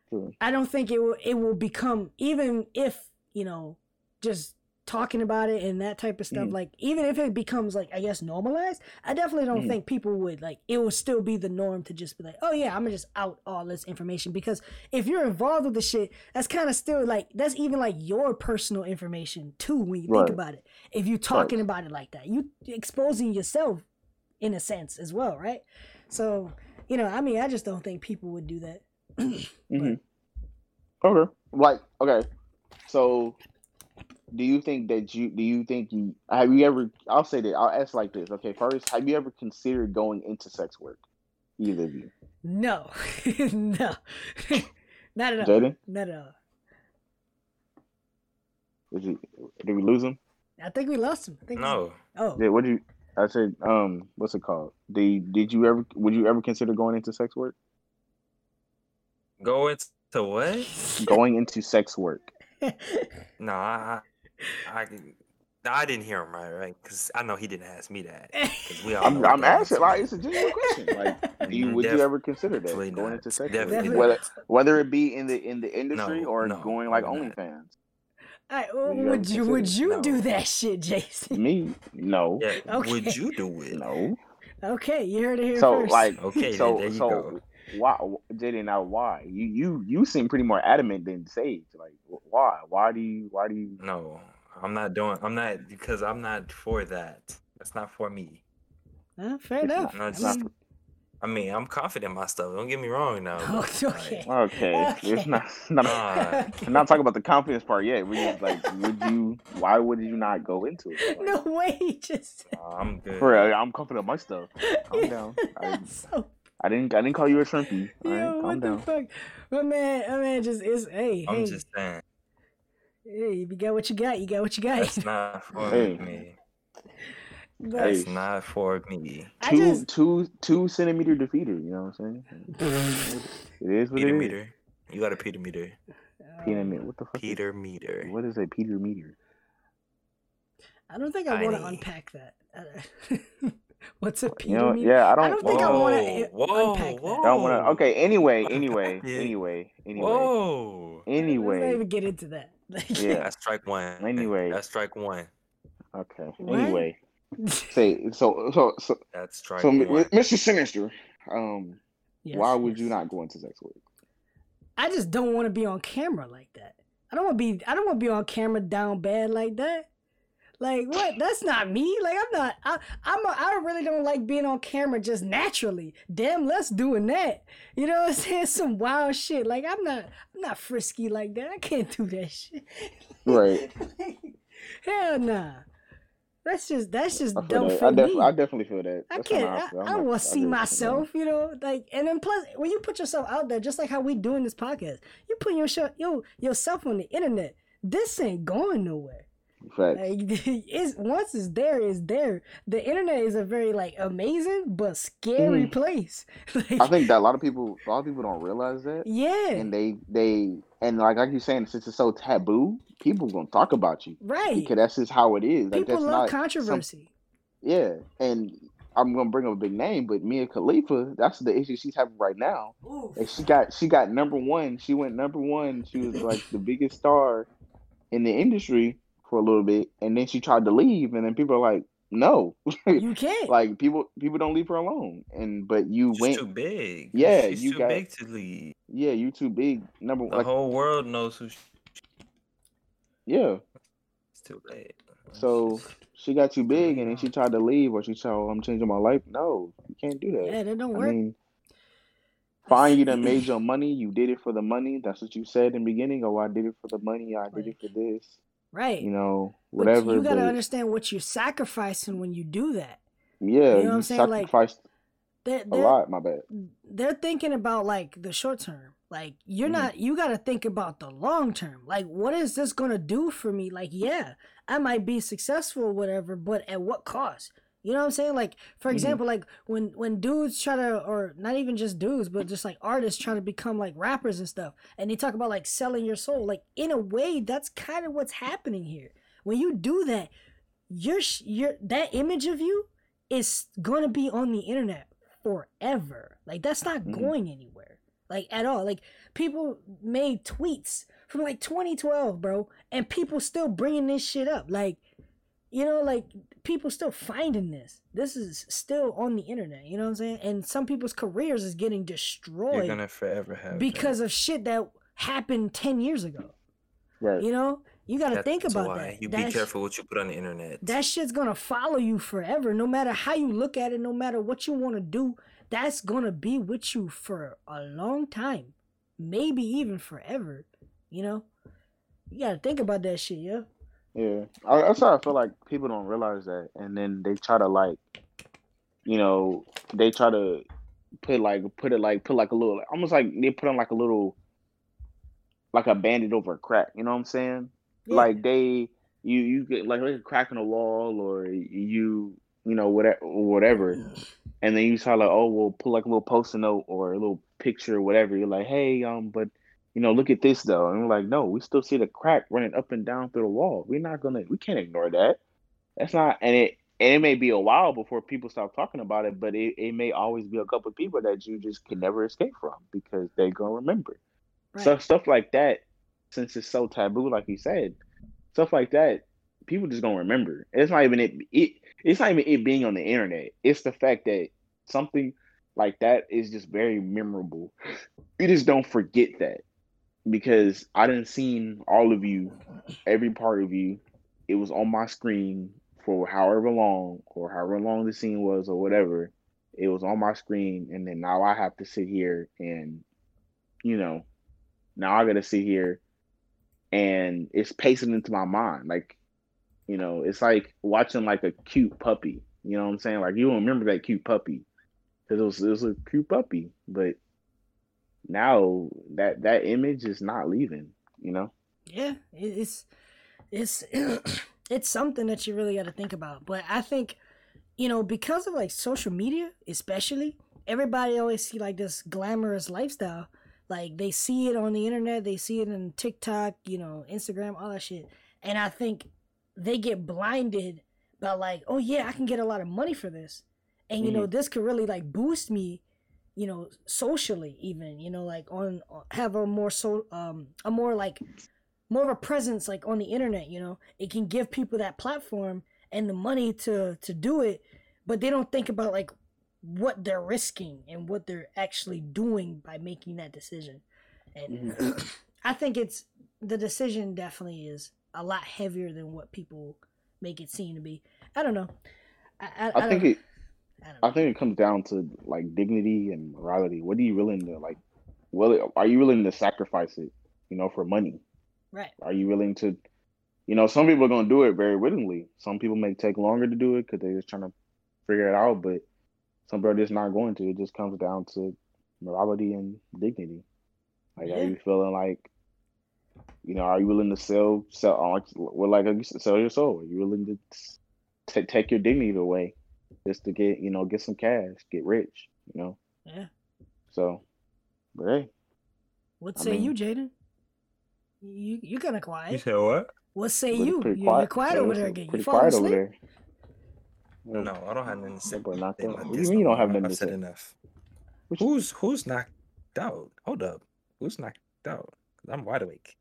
True. I don't think it will it will become even if you know just talking about it and that type of stuff Mhm. like even if it becomes like I guess normalized I definitely don't Mhm. think people would like it will still be the norm to just be like oh yeah I'm gonna just out all this information because if you're involved with the shit that's kind of still like that's even like your personal information too when you think about it if you're talking about it like that you exposing yourself in a sense as well right so you know I mean I just don't think people would do that mm-hmm. Okay. Like, okay. So, do you think that you do you think you have you ever? I'll say that I'll ask like this. Okay, first, have you ever considered going into sex work? Either of you, No, no, not at all. Jaden. Not at all. Is it? Did we lose him? I think we lost him. I think No. oh, Yeah. What do you? I said. Um. What's it called? Did Did you ever? Would you ever consider going into sex work? Go into what? Going into sex work. No, I, I, I, I didn't hear him right, right? Because I know he didn't ask me that. we all I'm, I'm that asking. Like, it's a genuine question. Like, do you mm-hmm. would you ever consider that going not. into sex Definitely. Whether whether it be in the in the industry No, or no, going like I would. OnlyFans. Alright, Would you would you would you it? do that shit, Jason? Me, no, Yeah, Okay. would you do it? no. Okay, you heard it here So first. like, Okay, so then there you so go. why, Jaden? Now, why? You you you seem pretty more adamant than Sage. Like, why? Why do you? Why do you? No, I'm not doing. I'm not because I'm not for that. That's not for me. Huh, fair It's enough. No, I it's not- mean, I mean, I'm confident in my stuff. Don't get me wrong now. but, Okay, okay. Okay, Okay. it's not. not Nah. I'm not talking about the confidence part yet. We just like, would you? Why would you not go into it? Like, no way, just nah, I'm good. For real, I'm confident in my stuff. Calm down. I, That's so I didn't. I didn't call you a shrimpy. All right, Yo, calm what down. the fuck? My man, my man just is hey, I'm hey, just saying hey, you got what you got, you got what you got. that's not for Hey. me. That's Hey. not for me. I Two just two two centimeter defeater. You know what I'm saying? It is what Peter it is. meter. You got a Peter meter. Peter meter. What the fuck? is- Peter meter. What is a Peter meter? I don't think I want to unpack that. What's a Peter You know, meter? yeah, I don't. I don't think I want to whoa, unpack that. whoa. I don't want to. Okay. Anyway. Anyway. Yeah. Anyway. Anyway. Whoa. Anyway. Let's not even get into that. Yeah. That's strike one. Anyway. That's strike one. Okay. What? Anyway. Say so. So. So. That's strike So, one. M- Mr. Sinister. Um. Yes, why would you not go into sex work? I just don't want to be on camera like that. I don't want to be. I don't want to be on camera down bad like that. Like what? That's not me. Like I'm not. I, I'm. A, I really don't like being on camera just naturally. Damn, let's doing that. You know what I'm saying? Some wild shit. Like I'm not. I'm not frisky like that. I can't do that shit. Right. Hell nah. That's just. That's just I dumb that. for I, me. I definitely feel that. I can't. I, I want to see agree with you, man. myself, you know, like, and then plus, when you put yourself out there, just like how we doing this podcast, you put your show, yo, yourself on the internet. This ain't going nowhere. Facts. Like, it's once it's there, it's there. The internet is a very like amazing but scary Mhm. place. like, I think that a lot of people, a lot of people don't realize that, yeah, and they, they, and like like you're saying, since it's so taboo, people gonna talk about you right. because that's just how it is. Like People that's love not some- controversy. yeah, and I'm gonna bring up a big name, but Mia Khalifa, that's the issue she's having right now. Oof. And she got she got number one. She went number one. She was like the biggest star in the industry for a little bit, and then she tried to leave, and then people are like, no, You can't. like people people don't leave her alone. And but you She's went, too big. Yeah, She's you too got- big to leave. yeah, you too big. Number The like whole world knows who. She, yeah. it's too late. So she got too big, and then she tried to leave, or she said, oh, "I'm changing my life." No, you can't do that. yeah, that don't I work. mean, fine, you done made your money. You did it for the money. That's what you said in the beginning. Oh, I did it for the money. I did it for this. Right. You know, But whatever. you gotta but understand what you're sacrificing when you do that. yeah, You know what I'm saying? Like, sacrificed They're, a they're, lot. My bad. they're thinking about like the short term. Like you're Mhm. not you got to think about the long term. Like what is this going to do for me? Like yeah, I might be successful whatever, but at what cost? You know what I'm saying? Like for Mhm. example, like when when dudes try to or not even just dudes, but just like artists try to become like rappers and stuff, and they talk about like selling your soul. Like in a way, that's kind of what's happening here. When you do that, your your that image of you is going to be on the internet forever. Like that's not Mhm. going anywhere. like at all. Like people made tweets from like 2012, bro, and people still bringing this shit up. Like, you know, like people still finding this. This is still on the internet. You know what I'm saying? And some people's careers is getting destroyed. You're destroyed gonna forever have because of shit that happened 10 years ago. Right. You know, you got to that. think about why that. You That be careful what you put on the internet. that shit's gonna follow you forever no matter how you look at it no matter what you want to do that's gonna be with you for a long time maybe even forever you know you gotta think about that shit yeah Yeah, I, that's how I feel like people don't realize that, and then they try to like, you know, they try to put like put it like put like a little almost like they put on like a little like a bandit over a crack. You know what I'm saying? Yeah. Like they you you get like like a crack in the wall or you you know whatever whatever, and then you try like oh well put like a little post-it note or a little picture or whatever. You're like hey um but you know, look at this though. And we're like, no, we still see the crack running up and down through the wall. We're not gonna we can't ignore that. That's not and it and it may be a while before people stop talking about it, but it, it may always be a couple of people that you just can never escape from because they're gonna remember. right. So stuff like that, since it's so taboo, like you said, stuff like that, people just gonna remember. It's not even it, it it's not even it being on the internet. It's the fact that something like that is just very memorable. You just don't forget that because I didn't seen all of you, every part of you. It was on my screen for however long or however long the scene was or whatever. It was on my screen, and then now I have to sit here and, you know, now I got to sit here, and it's pacing into my mind. Like, you know, it's like watching like a cute puppy. You know what I'm saying? Like you remember that cute puppy because it was it was a cute puppy, but now that that image is not leaving. You know? yeah it's it's it's something that you really got to think about but i think you know because of like social media especially everybody always see like this glamorous lifestyle like they see it on the internet they see it in tiktok you know instagram all that shit and i think they get blinded by like oh yeah i can get a lot of money for this and you know mm-hmm. this could really like boost me you know socially even you know like on on- have a more so um a more like more of a presence like on the internet you know? It can give people that platform and the money to to do it but they don't think about like what they're risking and what they're actually doing by making that decision. And i think it's the decision definitely is a lot heavier than what people make it seem to be. I don't know. I i, I think don't, it. I I think it comes down to like dignity and morality. What are you willing to like? Will are you willing to sacrifice it? You know, for money. right Are you willing to? You know, some people are gonna do it very willingly. Some people may take longer to do it because they're just trying to figure it out. But some people are just not going to. It just comes down to morality and dignity. Like, Yeah. are you feeling like? You know, are you willing to sell sell? Well, like sell your soul. Are you willing to t- take your dignity away just to get you know get some cash, get rich? You know, yeah so. But hey, what I say you jaden you you kind of quiet. You quiet said what? what say pretty- you pretty you you're quiet Yeah, over there again you Pretty falling quiet over asleep there. Yeah. No, I don't have nothing to say. That boy knocked. What do you mean you don't have more. nothing I've to said say? enough. What you- Who's who's knocked out? Hold up. Who's knocked out? 'Cause I'm wide awake.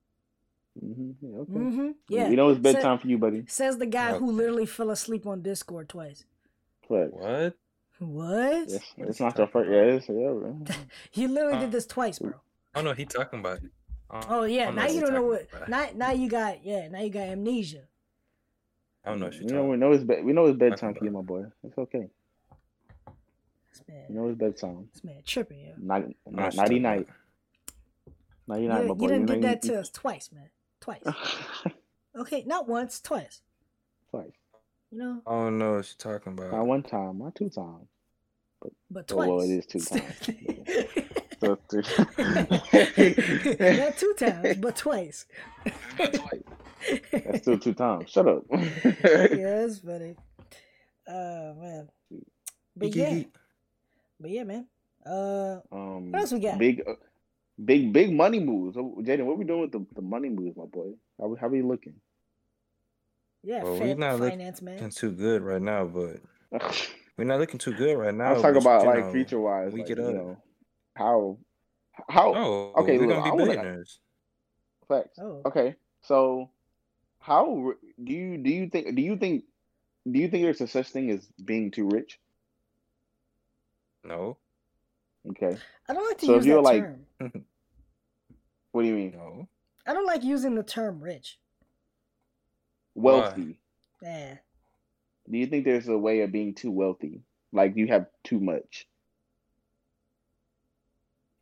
Mm-hmm. okay. mm-hmm yeah We know it's Sa- bedtime for you, buddy. Says the guy who literally fell asleep on Discord twice. But What? What? it's, What it's not your talking first. Yeah, it's, yeah. bro. You literally Uh, did this twice, bro. Oh no, he talking about it. Uh, Oh yeah, now you don't know what. about. Now, now you got yeah. Now you got amnesia. I don't know you're know, we know it's bed. We know it's bedtime for you, my boy. It's okay. This man, You know it's bedtime. this man tripping. Yeah. Night, I don't know night, nighty night, nighty night, my you boy. done you know did that you, to us twice, man. Twice. Okay, not once, twice. twice. You know, I don't know what you're talking about. Not one time, not two times. but Oh, twice. well, it is two times. So, three. not two times, but twice. That's still two times. Shut up. yeah, that's funny. Oh man. But yeah, geek, geek. but yeah, man. Uh, Um, What else we got? Big, uh, big, big money moves. So, Jaden, what we doing with the, the money moves, my boy? How we, how we looking? Yeah, Well, we're not look- finance man. Looking too good right now, but we're not looking too good right now. talking but, about like know, future wise. we like, get you up. know, how How? No, okay, we're look, gonna I be wanna- billionaires. Facts. Oh, Okay, so how do you do you think do you think do you think there's a such thing as being too rich? No, Okay, I don't like to So if use you're that like- term. what do you mean? no. I don't like using the term rich. Wealthy. Yeah. Do you think there's a way of being too wealthy? Like you have too much?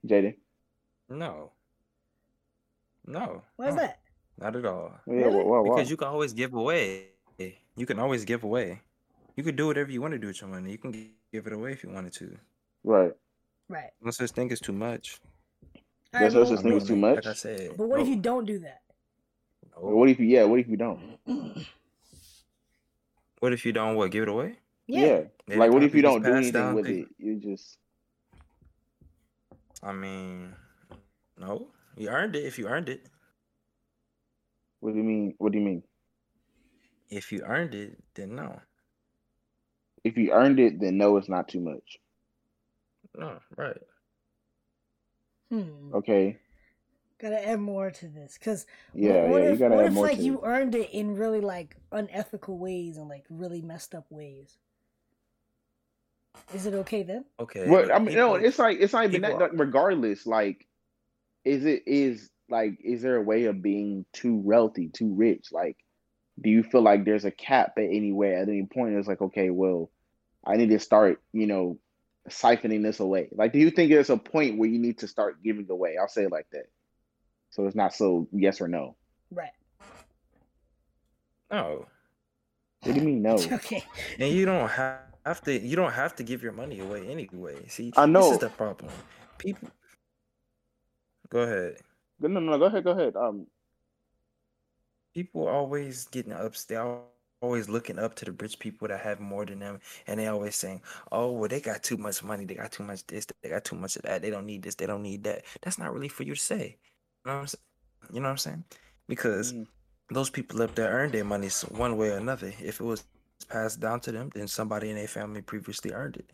Jaden? No. No. Why is no, that? Not at all. Yeah, Really? why, why, why? Because you can always give away. You can always give away. You could do whatever you want to do with your money. You can give it away if you wanted to. Right. Right. No such thing as too much. All There's right, no but, such thing as too like much? I said. but what if you don't do that? No. What if you yeah, what if you don't? What if you don't what? Give it away? Yeah. Then Like what if you don't do anything down with to- it? You just I mean, no. You earned it if you earned it. what do you mean what do you mean? If you earned it, then no. If you earned it, then no, it's not too much. No, right. Hmm. Okay. Gotta add more to this, cause Yeah, what, what yeah, if, you gotta what add if more like to you it. earned it in really like unethical ways and like really messed up ways? Is it okay then? Okay. Well, I mean, no, it's like it's not even that. people- like, regardless, like, is it is like is there a way of being too wealthy, too rich? Like, do you feel like there's a cap at any way at any point? It's like, okay, well, I need to start, you know, siphoning this away. Like, do you think there's a point where you need to start giving away? I'll say it like that. So it's not so yes or no. Right. no. What do you mean no? Okay. And you don't have have to you don't have to give your money away anyway. See, I know this is the problem. People Go ahead. No, no, no. Go ahead, go ahead. Um, People always getting ups they al- always looking up to the rich people that have more than them and they always saying, Oh, well they got too much money, they got too much this, they got too much of that, they don't need this, they don't need that. That's not really for you to say. You know what I'm saying? You know what I'm saying? Because Mhm. those people up there earned their money one way or another. If it was passed down to them, then somebody in their family previously earned it.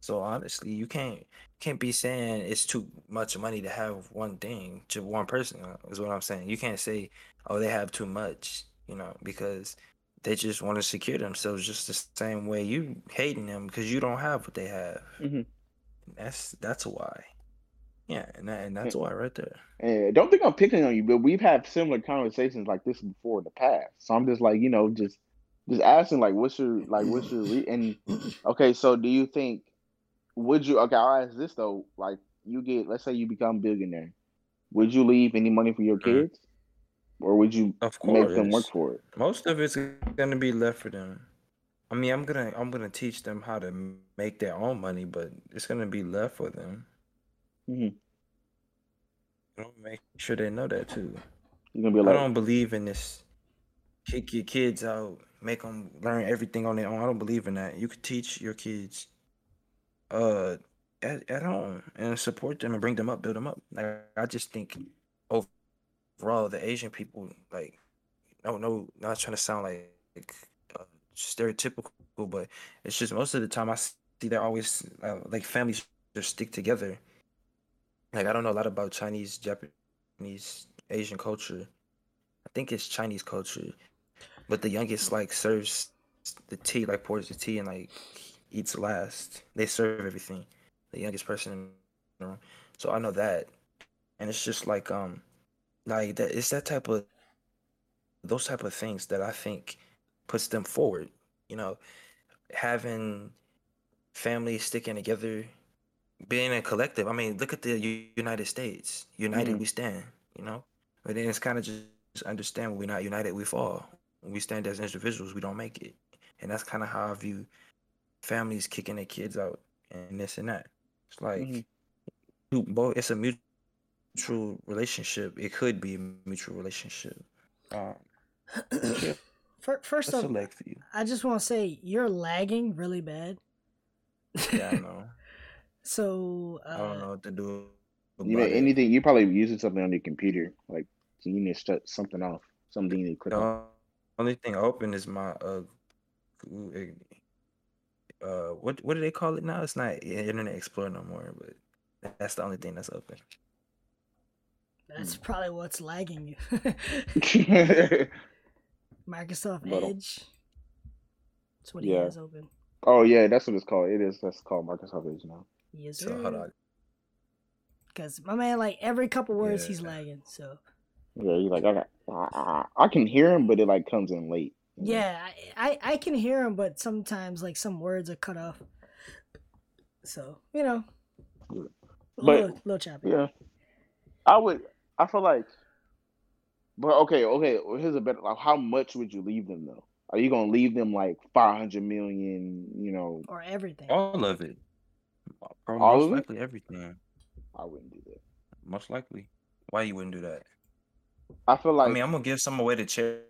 So honestly, you can't can't be saying it's too much money to have one thing to one person. uh, Is what I'm saying. You can't say, oh, they have too much, you know, because they just want to secure themselves just the same way you hating them because you don't have what they have. Mhm. That's that's why. Yeah, and that, and that's why right there. And don't think I'm picking on you, but we've had similar conversations like this before in the past. So I'm just like, you know, just just asking like what's your like what's your re- and okay, so do you think would you okay, I'll ask this though, like you get let's say you become billionaire. Would you leave any money for your Mhm. kids? Or would you Of make them work course. for it? Most of it's gonna be left for them. I mean, I'm gonna I'm gonna teach them how to make their own money, but it's gonna be left for them. Mhm. You know, make sure they know that too. You're gonna be like, I don't believe in this. Kick your kids out, make them learn everything on their own. I don't believe in that. You could teach your kids, uh, at, at home and support them and bring them up, build them up. Like I just think overall, the Asian people, like, no, no, not trying to sound like, like uh, stereotypical, but it's just most of the time I see they're always uh, like families just stick together. Like I don't know a lot about Chinese, Japanese, Asian culture. I think it's Chinese culture, but the youngest like serves the tea, like pours the tea and like eats last. They serve everything. The youngest person in the room. So I know that, and it's just like um, like that. It's that type of those type of things that I think puts them forward. You know, having family sticking together, being a collective. I mean, look at the United States. United Mhm. we stand. You know, but then it's kind of just understand when we're not united, we fall. When we stand as individuals, we don't make it. And that's kind of how I view families kicking their kids out and this and that. It's like Mhm. both. It's a mutual relationship. It could be a mutual relationship. Um, yeah, First off, a leg for you. I just want to say you're lagging really bad. Yeah, I know. So uh, I don't know what to do. you know anything you probably using something on your computer. Like so you need to shut something off. Something you need to click on. The only thing open is my uh, uh, what what do they call it now? It's not Internet Explorer no more, but That's the only thing that's open. That's probably what's lagging you. Microsoft But- Edge. That's what he Yeah. has open. oh yeah, that's what it's called. It is. That's called Microsoft Edge now. Yes, So hold on. Because my man, like every couple words, he's lagging. So Yeah, you're like I got. I, I I can hear him, but it like comes in late. yeah, I, I I can hear him, but sometimes like some words are cut off. So you know, Yeah. a But- little, little choppy. Yeah. I would. I feel like. But okay, okay. well, Here's a better. Like, how much would you leave them though? Are you gonna leave them like five hundred million? You know, Or everything. All of it. Bro, All most of it? likely everything. I wouldn't do that. Most likely. Why you wouldn't do that? I feel like. I mean, I'm gonna give some away to char-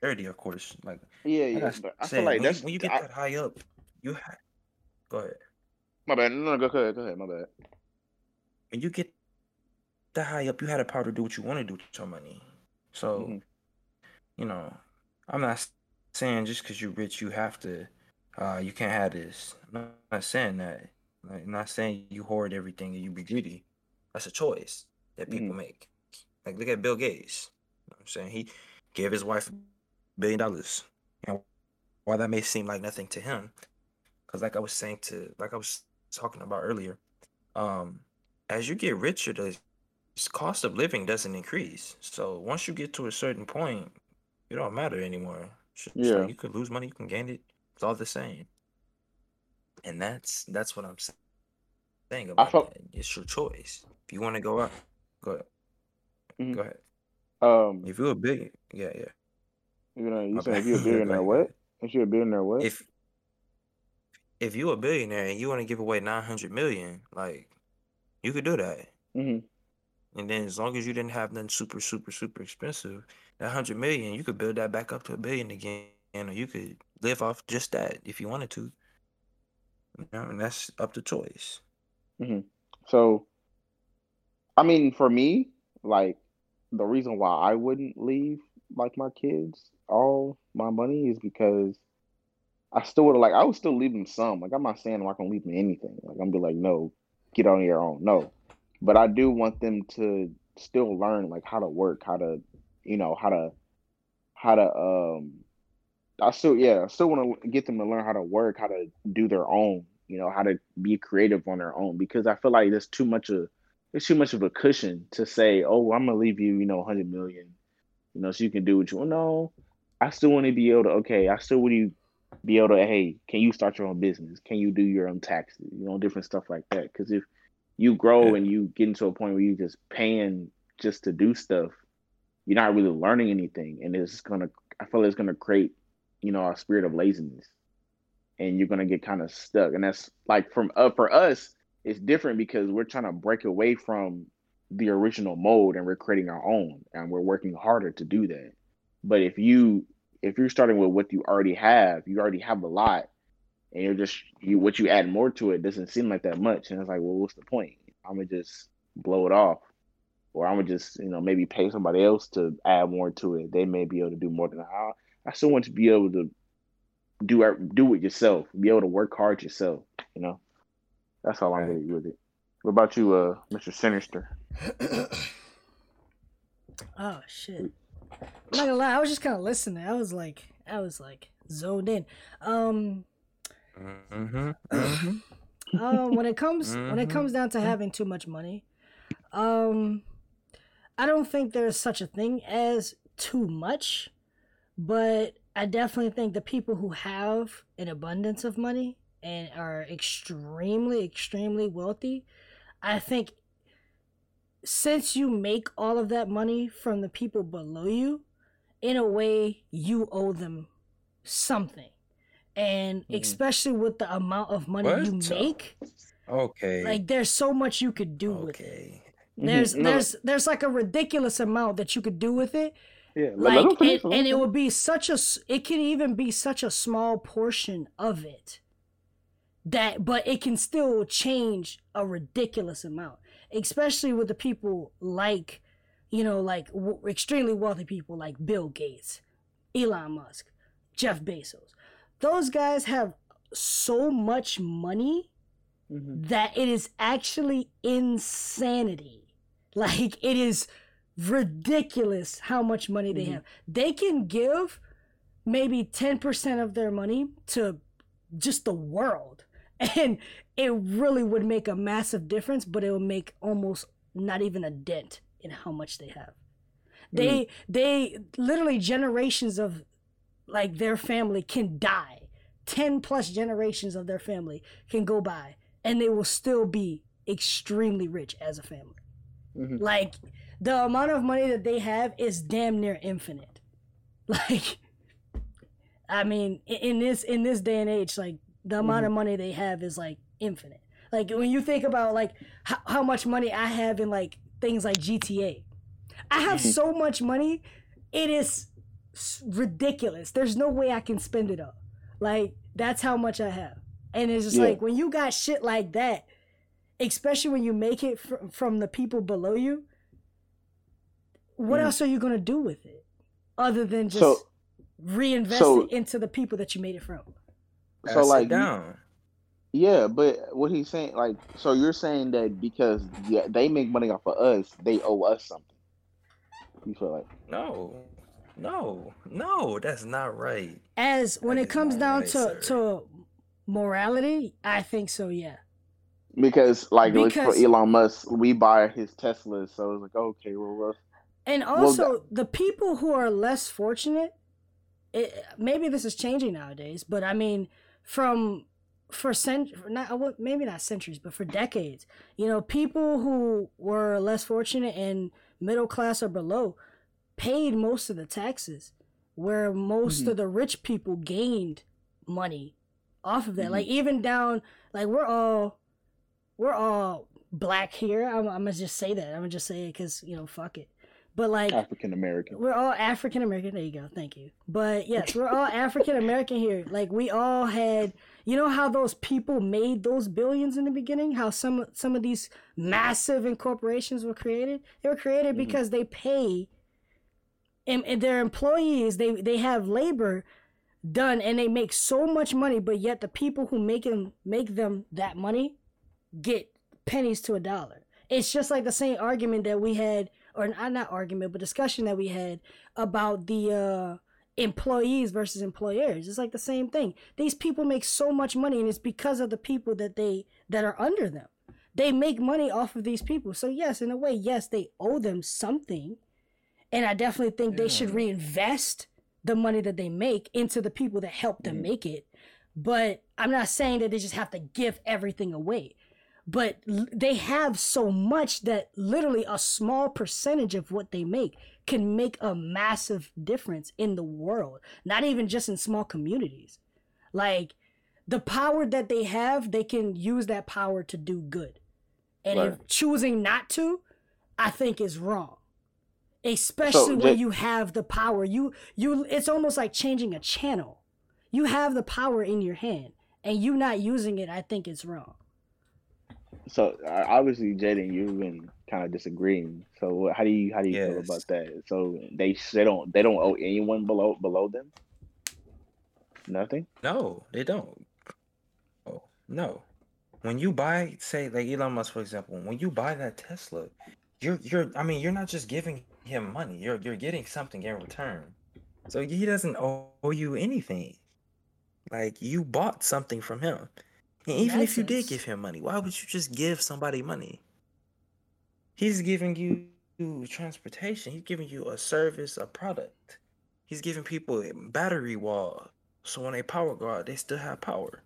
charity, of course. Like yeah, like yeah. I but I said, feel like when, that's you, when you get I- that high up, you ha- go ahead. my bad. No, no, go ahead. Go ahead. My bad. When you get that high up, you had the power to do what you want to do with your money. So, Mhm. you know, I'm not saying just because you're rich, you have to, uh, you can't have this. I'm not, not saying that. Like, I'm not saying you hoard everything and you be greedy. That's a choice that people make. Like, look at Bill Gates. You know what I'm saying he gave his wife a billion dollars. And while that may seem like nothing to him, because like I was saying to, like I was talking about earlier, um, as you get richer, the cost of living doesn't increase. So once you get to a certain point, it don't matter anymore. Just Yeah. you could lose money, you can gain it. It's all the same. And that's that's what I'm saying about felt- that. It's your choice. If you want to go out, go ahead. Mhm. Go ahead. Um, If you're a big, yeah, yeah. you know, you said if you're a billionaire, what? If you're a billionaire, what? If if you're a billionaire and you want to give away nine hundred million, like you could do that. hmm And then as long as you didn't have nothing super, super, super expensive, that hundred million, you could build that back up to a billion again, or you could live off just that if you wanted to. You know, and that's up to choice. So, I mean, for me, like the reason why I wouldn't leave like my kids all my money is because I still would like I would still leave them some. Like I'm not saying I'm not gonna leave them anything. Like I'm be like, no, get on your own. No, but I do want them to still learn like how to work, how to, you know, how to, how to. um I still yeah, I still want to get them to learn how to work, how to do their own. You know, how to be creative on their own because I feel like there's too much of there's too much of a cushion to say, oh, I'm gonna leave you, you know, 100 million, you know, so you can do what you want. No, I still want to be able to. Okay, I still want to be able to. Hey, can you start your own business? Can you do your own taxes? You know, different stuff like that. Because if you grow Yeah. and you get into a point where you're just paying just to do stuff, you're not really learning anything, and it's gonna. I feel like it's gonna create, you know, a spirit of laziness, and you're gonna get kind of stuck. And that's like from uh, for us, it's different because we're trying to break away from the original mold and we're creating our own, and we're working harder to do that. But if you if you're starting with what you already have, you already have a lot, and you're just you what you add more to it doesn't seem like that much, and it's like, well, what's the point? I'm gonna just blow it off, or I'm gonna just you know maybe pay somebody else to add more to it. They may be able to do more than I. I still want to be able to do it- do it yourself, be able to work hard yourself. You know, that's all I'm Right. really with it. What about you, uh, Mr. Sinister? oh shit. I'm not gonna lie, I was just kind of listening. I was like, I was like zoned in. Um, Mm-hmm. mm-hmm. um, when it comes when it comes down to having too much money, um, I don't think there's such a thing as too much, but I definitely think the people who have an abundance of money and are extremely, extremely wealthy, I think since you make all of that money from the people below you, in a way, you owe them something. And Mhm. especially with the amount of money you make, Okay. like there's so much you could do with it. okay. There's Mhm. No, there's there's like a ridiculous amount that you could do with it. Yeah, Like and, and it would be such a it can even be such a small portion of it that but it can still change a ridiculous amount especially with the people like you know like w- extremely wealthy people like bill gates elon musk jeff bezos those guys have so much money Mhm. that it is actually insanity. Like it is ridiculous how much money they Mhm. have. They can give maybe 10% of their money to just the world. And it really would make a massive difference, but it would make almost not even a dent in how much they have. They they literally generations of like their family can die. 10 plus generations of their family can go by and they will still be extremely rich as a family. Mhm. Like the amount of money that they have is damn near infinite. Like I mean, in this in this day and age, like the amount of money they have is like infinite. Like when you think about like how, how much money I have in like things like GTA, I have Mhm. so much money, it is ridiculous. There's no way I can spend it all. Like that's how much I have, and it's just Yeah. like when you got shit like that, especially when you make it fr- from the people below you. What Mhm. else are you gonna do with it, other than just So- reinvest so- it into the people that you made it from? So Gotta like you- down. Yeah, but what he's saying, like, so you're saying that because yeah, they make money off of us, they owe us something. You feel like No, no, no, that's not right. As when That it is comes down right, to sir. to morality, I think so. Yeah. because, like, Because- for Elon Musk, we buy his Teslas, so it's like, okay, well, well And Well, also, the people who are less fortunate, it, maybe this is changing nowadays, but I mean, from for cent not I maybe not centuries, but for decades, you know, people who were less fortunate and middle class or below paid most of the taxes, where most Mhm. of the rich people gained money off of that. Mhm. Like even down, like we're all we're all black here. I'm, I'm gonna just say that. I'm gonna just say it because you know, fuck it. But like, African American. we're all African American. There you go. Thank you. But yes, we're all African American here. Like we all had, you know how those people made those billions in the beginning? How some some of these massive incorporations were created? They were created Mhm. because they pay and, and their employees, they they have labor done and they make so much money, but yet the people who make them make them that money get pennies to a dollar. It's just like the same argument that we had or not not argument, but discussion that we had about the uh, employees versus employers. It's like the same thing. These people make so much money, and it's because of the people that they that are under them. They make money off of these people. So yes, in a way, yes, they owe them something, and I definitely think they should reinvest the money that they make into the people that help them Mhm. make it. But I'm not saying that they just have to give everything away but l- they have so much that literally a small percentage of what they make can make a massive difference in the world not even just in small communities. Like the power that they have they can use that power to do good. And if choosing not to i think is wrong. Especially when Jay- you have the power. You you it's almost like changing a channel. You have the power in your hand and you not using it i think it's wrong So uh, obviously, Jaden, you've been kind of disagreeing. So how do you how do you feel about that? So they they don't they don't owe anyone below below them. Nothing. No, they don't. Oh, no. When you buy, say, like Elon Musk, for example, when you buy that Tesla, you're you're I mean, you're not just giving him money, you're you're getting something in return. So he doesn't owe you anything. Like you bought something from him. And even if you did give him money, why would you just give somebody money? He's giving you transportation. He's giving you a service, a product. He's giving people a battery wall. So when they power go out, they still have power.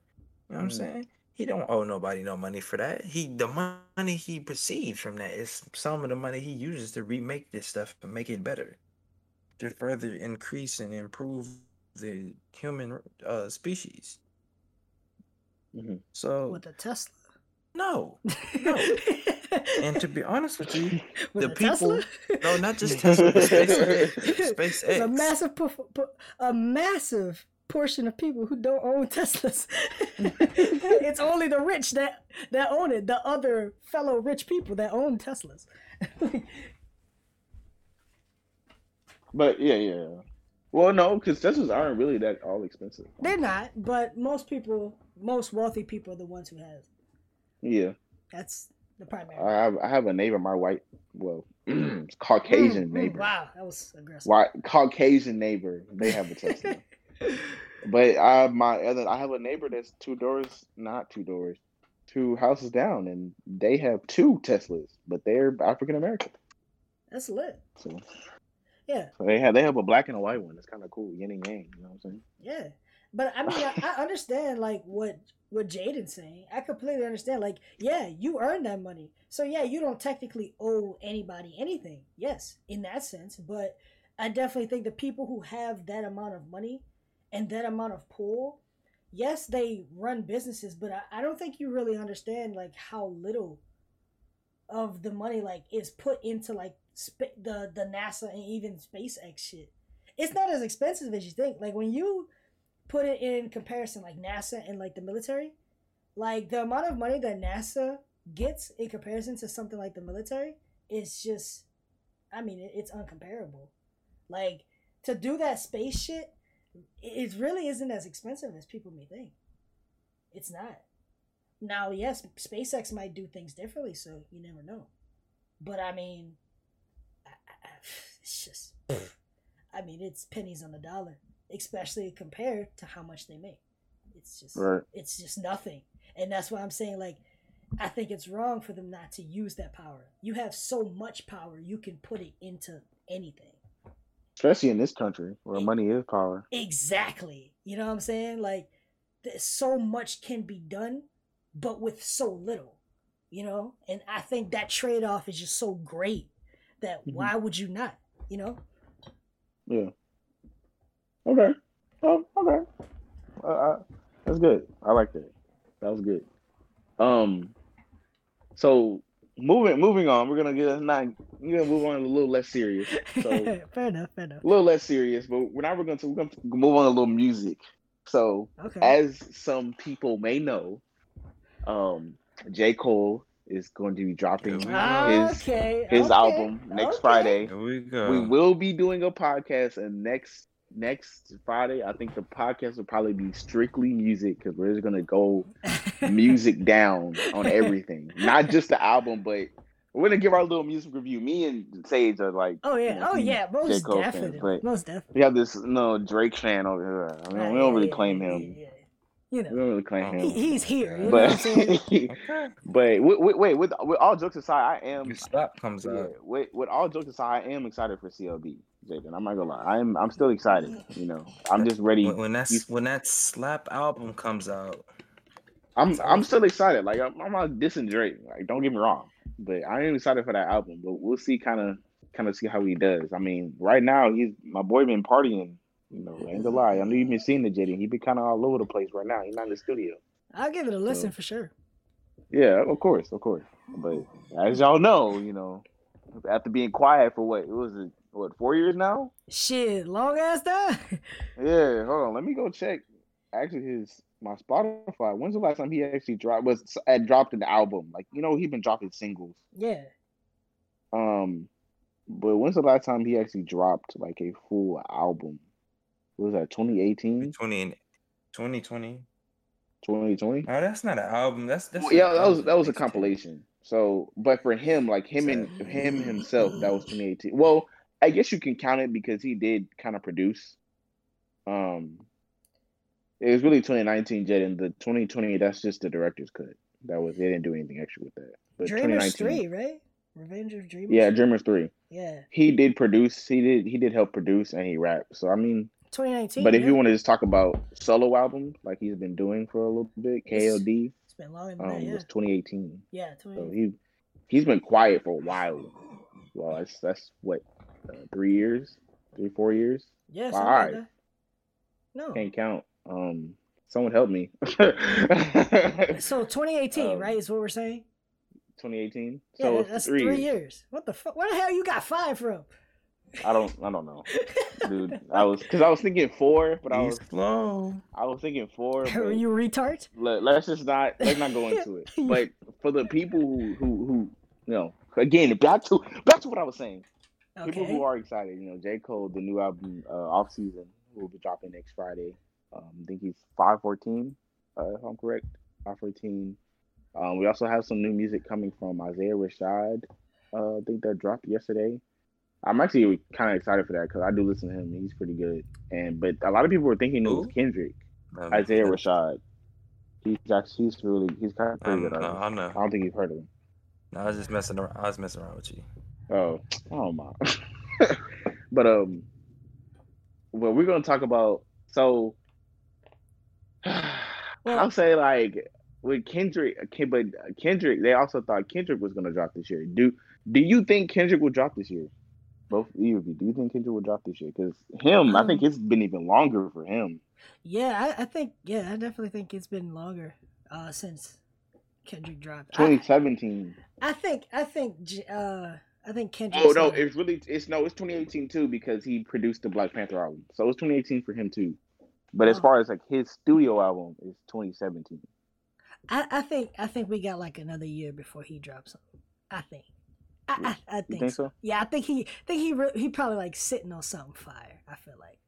You know what I'm Mhm. saying? He don't owe nobody no money for that. He the money he receives from that is some of the money he uses to remake this stuff and make it better. To further increase and improve the human uh species. Mhm. So with a Tesla. no. No. And to be honest with you, with the people- Tesla? no, not just Tesla, but SpaceX. It's a massive, po- po- a massive portion of people who don't own Teslas. it's only the rich that that own it. The other fellow rich people that own Teslas. But yeah, yeah. Well, no, because Teslas aren't really that all expensive. They're not, but most people, most wealthy people, are the ones who have. Yeah, That's the primary. I have I have a neighbor, my white, well, Caucasian Mm, mm, neighbor, wow, that was aggressive. white Caucasian neighbor. They have a Tesla. But I my other I have a neighbor that's two doors, not two doors, two houses down, and they have two Teslas, but they're African American. That's lit. So, Yeah, so they have they have a black and a white one. It's kind of cool, yin and yang. You know what I'm saying? yeah. But I mean, I, I understand like what what Jaden's saying. I completely understand. Like, yeah, you earned that money, so yeah, you don't technically owe anybody anything. Yes, in that sense, but I definitely think the people who have that amount of money and that amount of pull, yes, they run businesses, but I, I don't think you really understand like how little of the money like is put into like sp- the the NASA and even SpaceX shit. It's not as expensive as you think. Like when you put it in comparison, like NASA and like the military, like the amount of money that NASA gets in comparison to something like the military is just, I mean, it's uncomparable. Like to do that space shit, it really isn't as expensive as people may think. It's not. Now, yes, SpaceX might do things differently, so you never know. But I mean, I, I, it's just, I mean, it's pennies on the dollar, especially compared to how much they make. It's just, Right. it's just nothing, and that's why I'm saying like, I think it's wrong for them not to use that power. You have so much power, you can put it into anything. Especially in this country where money is power. Exactly. You know what I'm saying? Like, so much can be done, but with so little. You know, and I think that trade off is just so great that Mhm. why would you not? You know? Yeah. Okay. Oh, okay. Uh, uh, that's good. I like that. That was good. Um. So moving moving on, we're gonna get not we're gonna move on a little less serious. So fair enough. Fair enough. a little less serious, but we're now we're going to we're going to move on a little music. So Okay. as some people may know, um, J Cole is going to be dropping Here we his okay. his okay, album next okay. Friday. Here we go. We will be doing a podcast, and next next Friday, I think the podcast will probably be strictly music because we're just gonna go music down on everything, not just the album, but we're gonna give our little music review. Me and Sage are like, Oh you yeah. know, Oh yeah. Most Cole fans, definitely. Most definitely. we have this no Drake fan over here. I mean, we don't really claim him. Yeah, yeah. You We don't really claim Oh. he, him. he's here. You know what I'm But but wait, wait, wait with, with all jokes aside, I am Your slap comes yeah, out. with, with all jokes aside, I am excited for CLB, Jaden. I'm not gonna lie, I'm I'm still excited. You know, I'm just ready. When, when that's when that slap album comes out, I'm I'm still excited. Like I'm, I'm not dissing Drake. Like don't get me wrong, but I am excited for that album. But we'll see, kind of kind of see how he does. I mean, right now he's my boy been partying. You know, ain't gonna lie. I know you've been seeing the Jaden. He been kind of all over the place right now. He's not in the studio. I'll give it a listen So- for sure. Yeah, of course, of course. But as y'all know, you know, after being quiet for what it was it what four years now? Shit, long ass time. Yeah, hold on. Let me go check. Actually, his my Spotify. When's the last time he actually dropped was had dropped an album? Like you know, he been dropping singles. yeah. Um, but when's the last time he actually dropped like a full album? What was that 2018, 20 and 2020. 2020? Oh, that's not an album. That's that's Well, yeah, that was that was a compilation. So, but for him, like him and him himself, that was 2018. Well, I guess you can count it because he did kind of produce. Um, it was really 2019 Jet, and the 2020 that's just the director's cut. That was they didn't do anything extra with that. But Dreamers 2019 three, right? Revenge of Dreamers. yeah, Dreamers three. Yeah. He did produce. He did he did help produce and he rapped. So I mean, 2019. but if yeah. you want to just talk about solo album like he's been doing for a little bit, KLD it's been longer than um, that. Yeah. was 2018. Yeah. So he he's been quiet for a while. Well, that's that's what three years, three four years. Yeah. all Something like that. No. Can't count. Um, someone help me. So 2018, Um, right? Is what we're saying. 2018. Yeah, So that's three, three, years. years. What the fuck? Where the hell you got five from? I don't I don't know, dude. I was because I was thinking four, but I was slow. I was thinking four. Are you retard? let, let's just not let's not go into it. But for the people who who who you know again back to back to what I was saying. People who are excited, you know, J. Cole, the new album, uh, off season, will be dropping next Friday. Um, I think he's five fourteen, uh, if I'm correct. Five fourteen. Um, we also have some new music coming from Isaiah Rashad. Uh, I think that dropped yesterday. I'm actually kind of excited for that because I do listen to him. He's pretty good. And but a lot of people were thinking it was Kendrick, Um, Isaiah yeah. Rashad. He's actually he's really he's kind of pretty Um, good. no, artist. I know. I don't think you've heard of him. No, I was just messing around. I was messing around with you. Oh, oh my. but um, well, we're gonna talk about so. I'll say like with Kendrick, but Kendrick, they also thought Kendrick was gonna drop this year. Do Do you think Kendrick will drop this year? Both of you, do you think Kendrick will drop this year? Because him, I think Um, it's been even longer for him. Yeah, I, I think yeah, I definitely think it's been longer uh since Kendrick dropped. 2017. I think I think uh I think Kendrick. Oh no, it's really it's no, it's 2018 too because he produced the Black Panther album, so it's 2018 for him too. But as Oh. far as like his studio album is 2017. I, I think I think we got like another year before he drops something. I think. I I, I think, think so. so? Yeah, I think he think he re- he probably like sitting on something fire. I feel like.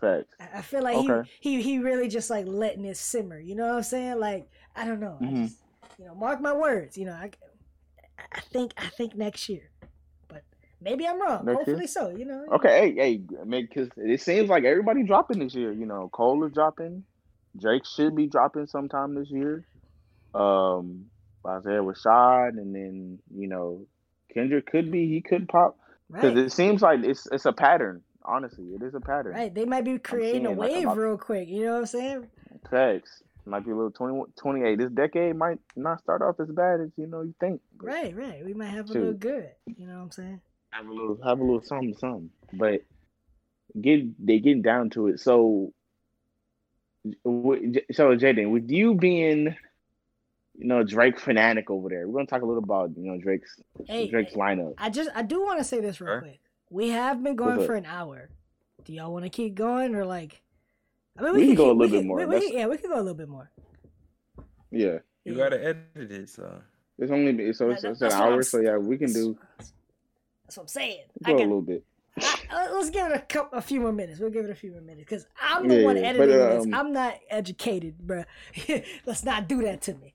Facts. I I feel like Okay. he, he he really just like letting it simmer. You know what I'm saying? Like I don't know. I Mhm. just, you know, mark my words. You know, I, I think I think next year, but maybe I'm wrong. Next year? Hopefully so. You know. Okay, hey, hey, because it seems like everybody dropping this year. You know, Cole is dropping. Drake should be dropping sometime this year. Um, Isaiah Rashad, and then you know, Kendrick could be. He could pop because Right. it seems like it's it's a pattern. Honestly, it is a pattern. Right. They might be creating a seeing, like, a wave real quick. You know what I'm saying? Facts. Might be a little 20, 28. This decade might not start off as bad as you know you think. Right. Right. We might have a Shoot. little good. You know what I'm saying? Have a little, have a little something, something. But get they getting down to it. So, so Jaden, with you being, you know, Drake fanatic over there, we're gonna talk a little about you know Drake's Hey, Drake's hey, lineup. I just I do want to say this real Sure. quick. We have been going for an hour. Do y'all want to keep going or like? I mean, We can could go a keep- we little bit more. we- we yeah, we can go a little bit more. Yeah, You Yeah. gotta edit it, so it's only so it's, That- it's an that's hour. So yeah, we can do That's what I'm saying. go I a got, little bit. I, uh, let's give it a couple, a few more minutes. We'll give it a few more minutes because I'm the Yeah, one editing but, this. um, I'm not educated, bruh. let's not do that to me.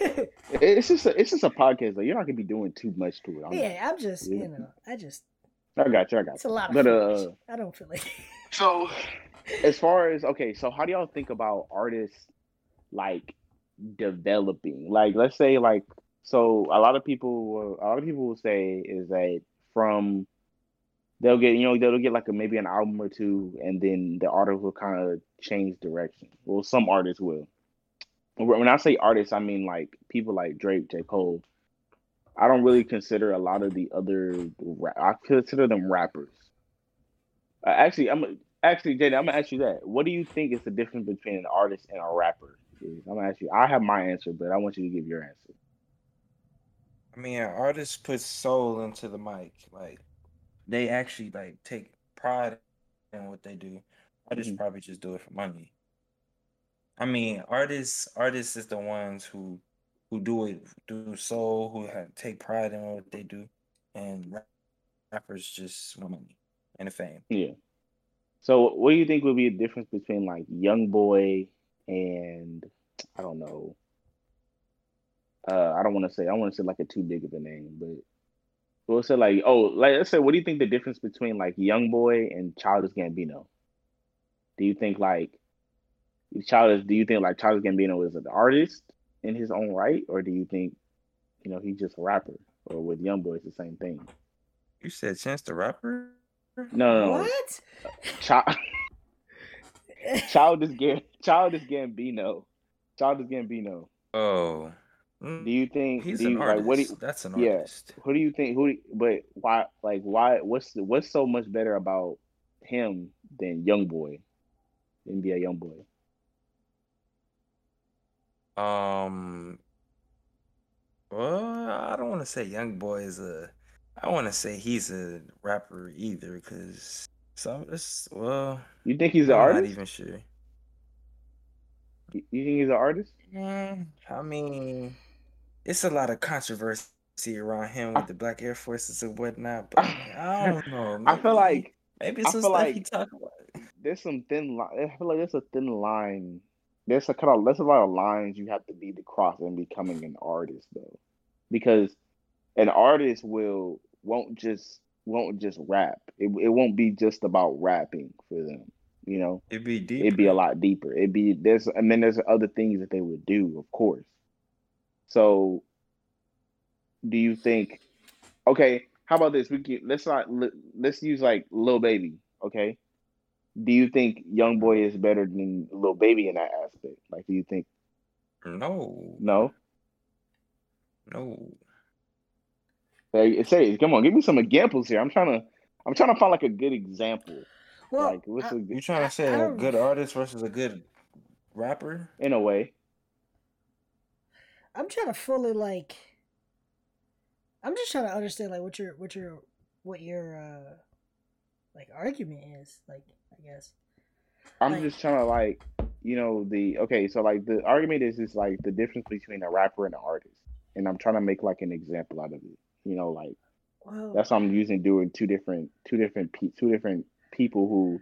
It's just a, it's just a podcast. Though. You're not gonna be doing too much to it. I'm- yeah, I'm just Yeah. you know, I just I got you. I got it's you. a lot of. But uh, I don't feel like. So, as far as okay, so how do y'all think about artists like developing? Like, let's say, like, so a lot of people, a lot of people will say is that from they'll get, you know, they'll get like a maybe an album or two, and then the artist will kind of change direction. Well, some artists will. When I say artists, I mean like people like Drake, J. Cole. I don't really consider a lot of the other. I consider them rappers. Uh, actually, I'm actually Jaden. I'm gonna ask you that. What do you think is the difference between an artist and a rapper? I'm gonna ask you. I have my answer, but I want you to give your answer. I mean, an artist puts soul into the mic. Like they actually like take pride in what they do. Artists Mhm. probably just do it for money. I mean, artists artists is the ones who who do it do soul, who have, take pride in what they do, and rap- rappers just want money and the fame. Yeah. So, what do you think would be a difference between like Young Boy and I don't know. Uh, I don't want to say I want to say like a too big of a name, but we'll say like oh, like let's say what do you think the difference between like Young Boy and Childish Gambino? Do you think like Childish? Do you think like Childish Gambino is an artist in his own right, or do you think you know he's just a rapper? Or with Young Boy, it's the same thing. You said Chance the Rapper? No, no, no. What? Chi- Childish Gam- Childish Gambino. Childish Gambino. Oh, Do you think? he's do an you, artist. like what? Do you, That's an yeah. artist. who do you think? Who? do you- But why? Like why? What's what's so much better about him than Young Boy? NBA Young Boy. Um, well, I don't want to say Young Boy is a. I want to say he's a rapper either, because some it's well, You think he's an artist? I'm not even sure. You think he's an artist? Mm, I mean, it's a lot of controversy around him with the Black Air Forces and whatnot, but I don't know. I feel like maybe it's some stuff he like- talk about. there's some thin line. I feel like there's a thin line there's a kind of of a lot of lines you have to be to cross in becoming an artist though, because an artist will won't just won't just rap. It it won't be just about rapping for them. You know, It'd be deep. it'd be a lot deeper. It'd be there's and then there's other things that they would do, of course. So, do you think? Okay, how about this? We can let's not let's use like Lil Baby. Okay, do you think Young Boy is better than Lil Baby in that aspect? Like, do you think? No. No. No. Hey, say, come on, give me some examples here. I'm trying to, I'm trying to find like a good example. Well, like, what's I- a, You trying to say I a don't- good artist versus a good rapper? in a way? I'm trying to fully like. I'm just trying to understand like what your what your what your uh like argument is like I guess. I'm Like- just trying to like, you know, the okay. So like the argument is is like the difference between a rapper and an artist, and I'm trying to make like an example out of it. You know, like Well, that's what I'm using doing two different two different pe- two different people who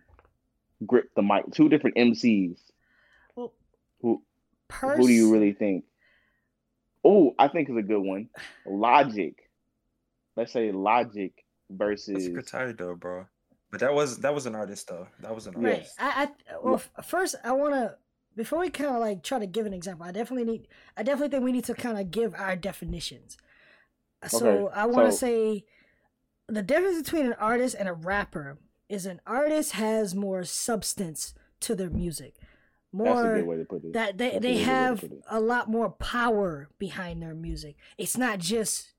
grip the mic, two different MCs. well, Who pers- who do you really think? Oh, I think is a good one. Logic. Let's say Logic versus That's a good title though, bro. But that was that was an artist though. That was an Right. artist. I, I well f- first I want to before we kind of like try to give an example. I definitely need I definitely think we need to kind of give our definitions. So Okay, I want to so- say the difference between an artist and a rapper is an artist has more substance to their music. That's a More good way to put it. that they, That's they really good way to have a lot more power behind their music. It's not just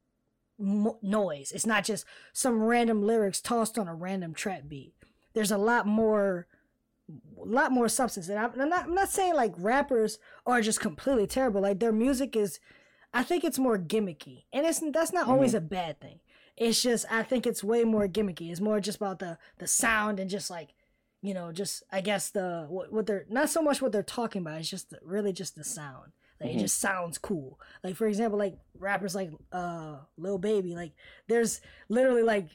mo- noise. It's not just some random lyrics tossed on a random trap beat. There's a lot more, a lot more substance. And I'm, I'm not, I'm not saying like rappers are just completely terrible. Like their music is, I think it's more gimmicky, and it's that's not always a bad thing. It's just I think it's way more gimmicky. It's more just about the the sound and just like you know, just I guess the what, what they're not so much what they're talking about. It's just the, really just the sound. Like Mhm. it just sounds cool. Like for example, like rappers like uh Lil Baby. Like there's literally like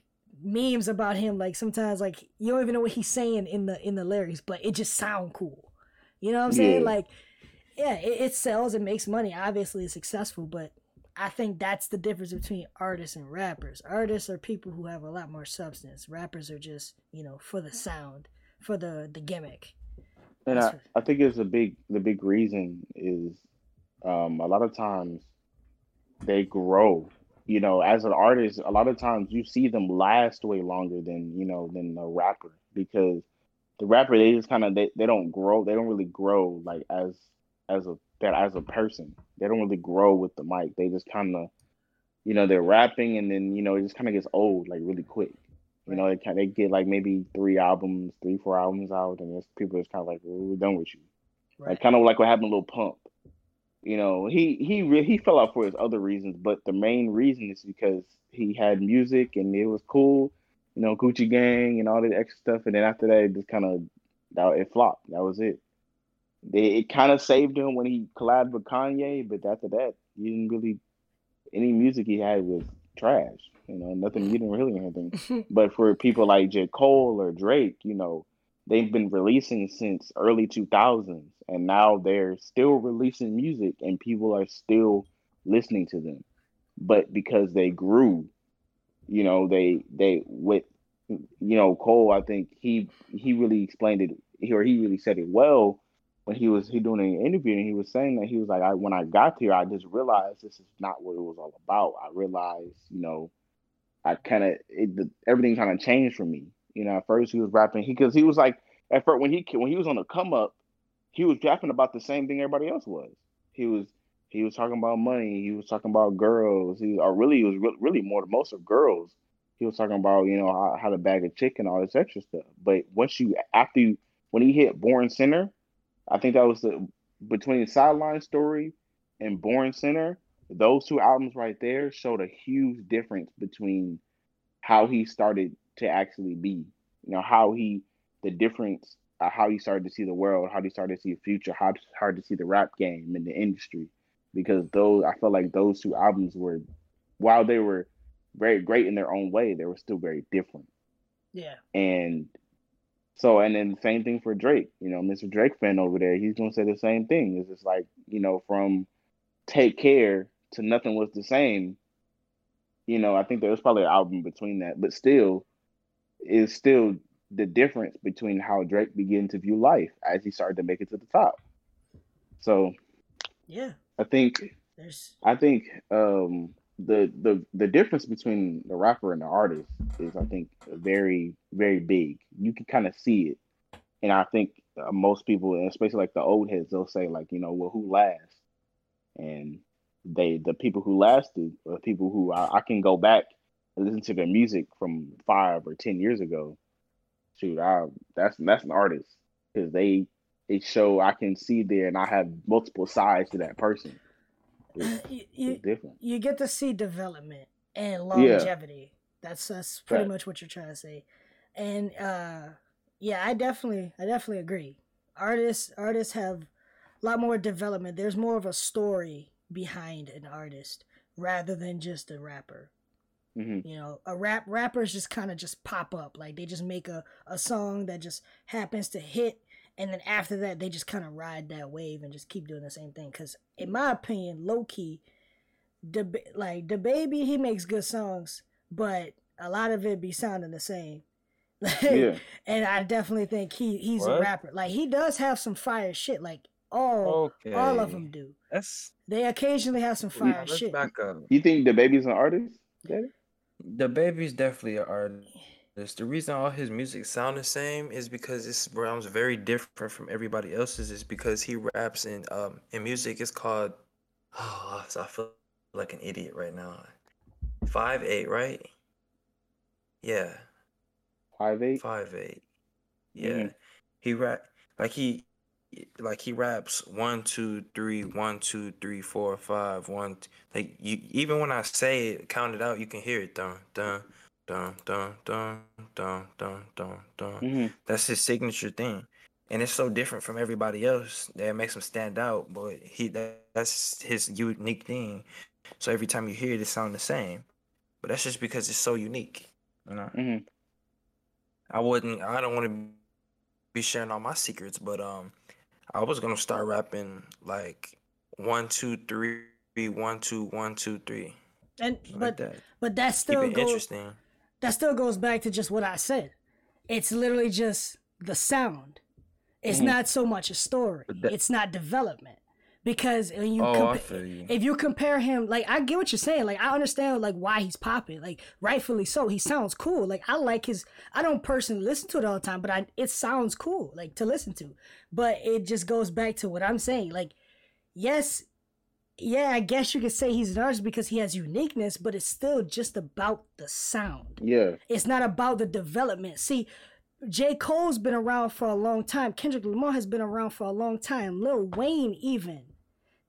memes about him. Like sometimes like you don't even know what he's saying in the in the lyrics, but it just sound cool. You know what I'm saying? Like yeah, it, it sells. It makes money. Obviously, it's successful, but. I think that's the difference between artists and rappers. Artists are people who have a lot more substance. Rappers are just, you know, for the sound, for the the gimmick. And That's I, I think it's a big the big reason is um, a lot of times they grow. You know, as an artist, a lot of times you see them last way longer than you know than a rapper because the rapper they just kind of they, they don't grow they don't really grow like as as a that as a person they don't really grow with the mic they just kind of you know they're rapping and then you know it just kind of gets old like really quick you know they kind they get like maybe three albums three four albums out and it's, people just kind of like well, we're done with you like kind of like what happened to Lil Pump. You know, he he re- he fell out for his other reasons, but the main reason is because he had music and it was cool. You know, Gucci Gang and all that extra stuff, and then after that, it just kind of that it flopped. That was it. They, it kind of saved him when he collabed with Kanye, but after that, he didn't really any music he had was trash. You know, nothing. You didn't really hear anything. But for people like J. Cole or Drake, you know, they've been releasing since early 2000s and now they're still releasing music and people are still listening to them. But because they grew, you know, they they with you know, Cole, I think he he really explained it or he really said it well when he was he doing an interview and he was saying that he was like I when I got here I just realized this is not what it was all about. I realized, you know, I kind of everything kind of changed for me. You know, at first he was rapping he because he was like at first when he when he was on the come up, he was rapping about the same thing everybody else was. He was he was talking about money. He was talking about girls. He or really he was re- really more most of girls. He was talking about you know how, how to bag a chick and all this extra stuff. But once you after you when he hit Born Sinner, I think that was the between the sideline story and Born Sinner. Those two albums right there showed a huge difference between how he started to actually be. You know how he the difference uh, how he started to see the world, how he started to see the future, how hard to see the rap game in the industry. Because those, I felt like those two albums were, while they were very great in their own way, they were still very different. yeah. And So and then same thing for Drake. You know, Mr. Drake fan over there, he's gonna say the same thing. It's just like you know, from Take Care to Nothing Was the Same. You know, I think there was probably an album between that, but still, is still the difference between how Drake began to view life as he started to make it to the top. So, yeah, I think there's I think um, the the the difference between the rapper and the artist is I think very very big. You can kind of see it, and I think uh, most people, especially like the old heads, they'll say like you know well who lasts, and they the people who lasted are people who I, I can go back and listen to their music from five or ten years ago. Shoot, I that's that's an artist because they they show I can see there and I have multiple sides to that person. You, you, different. you get to see development and longevity. Yeah. That's that's pretty Right. much what you're trying to say. And uh yeah, I definitely I definitely agree. Artists artists have a lot more development. There's more of a story behind an artist rather than just a rapper. hmm You know, a rap rappers just kind of just pop up. Like they just make a, a song that just happens to hit and then after that they just kind of ride that wave and just keep doing the same thing cuz in my opinion, low key the like DaBaby he makes good songs, but a lot of it be sounding the same. Like, Yeah. And I definitely think he he's a rapper. Like he does have some fire shit like all Okay. all of them do. That's They occasionally have some fire let's shit. back up. You think DaBaby's an artist? DaBaby's definitely an artist. The reason all his music sound the same is because it sounds very different from everybody else's. Is because he raps in um in music. It's called. Oh, so I feel like an idiot right now. Five eight, right? Yeah, Five eight. five eight. Yeah, Mhm. he rap like he like he raps one two three one two three four five one like you even when I say it count it out you can hear it dun dun dun dun dun dun dun dun dun. Hmm that's his signature thing. And it's so different from everybody else that makes him stand out but he that, that's his unique thing. So every time you hear it it sound the same. But that's just because it's so unique you know? Hmm I wouldn't. I don't want to be sharing all my secrets, but um, I was gonna start rapping like one, two, three, one, two, one, two, three, And like but that. but that still goes interesting. That still goes back to just what I said. It's literally just the sound. It's Mhm. not so much a story. That- it's not development. Because when you Oh, compa- you. if you compare him, like I get what you're saying. Like I understand like why he's popping. Like rightfully so. He sounds cool. Like I like his. I don't personally listen to it all the time, but I it sounds cool like to listen to. But it just goes back to what I'm saying. Like yes, yeah, I guess you could say he's an artist because he has uniqueness, but it's still just about the sound. Yeah. It's not about the development. See, J. Cole's been around for a long time. Kendrick Lamar has been around for a long time. Lil Wayne, even.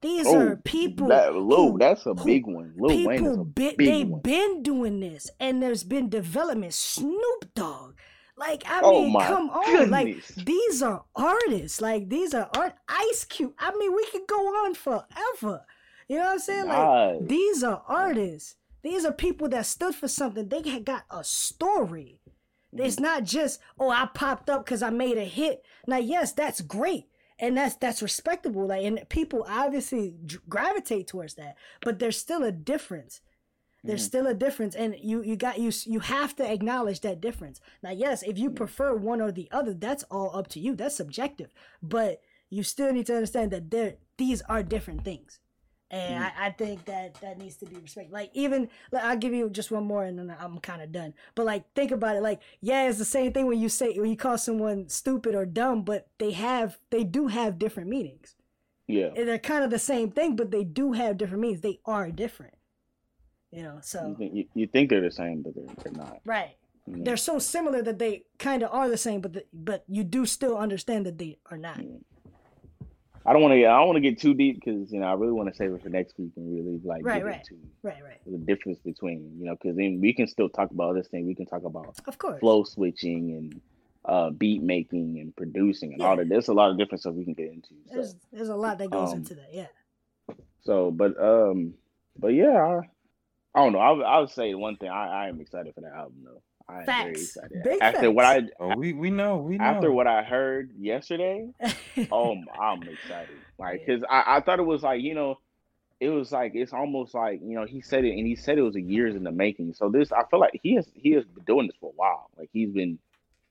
These Oh, are people. That, Lil, who- that's a who- big one. Lil Wayne is people a been, big they've one. been doing this, and there's been development. Snoop Dogg, like I Oh mean, come on, like these are artists. Like these are art. Ice Cube. I mean, we could go on forever. You know what I'm saying? Like these are artists. These are people that stood for something. They had got a story. Mm-hmm. It's not just oh I popped up because I made a hit. Now yes, that's great and that's that's respectable. Like and people obviously gravitate towards that, but there's still a difference. There's Mhm. still a difference, and you you got you you have to acknowledge that difference. Now yes, if you prefer one or the other, that's all up to you. That's subjective, but you still need to understand that there these are different things and Mm-hmm. I, I think that that needs to be respected. Like even like, I'll give you just one more, and then I'm kind of done. But like think about it. Like yeah, it's the same thing when you say when you call someone stupid or dumb, but they have they do have different meanings. Yeah. And They're kind of the same thing, but they do have different meanings. They are different. You know, You so think, you, you think they're the same, but they're, they're not. right. you know? They're so similar that they kind of are the same, but the, but you do still understand that they are not. I don't want to. I don't want to get too deep because you know I really want to save it for next week and really like Right, get right. into Right, right. the difference between you know because then we can still talk about this thing. We can talk about Of course. flow switching and uh, beat making and producing and all that. There's a lot of different stuff we can get into. So, There's there's a lot that goes Um, into that. Yeah. so but um, but yeah, I, I don't know. I, would- I would say one thing. I, I am excited for that album though. I am very Facts. excited. Big after what. I Oh, we we know we know. after what I heard yesterday, oh, I'm excited. Like, cause I, I thought it was like you know, it was like it's almost like you know he said it and he said it was a years in the making. So this I feel like he has he has been doing this for a while. Like he's been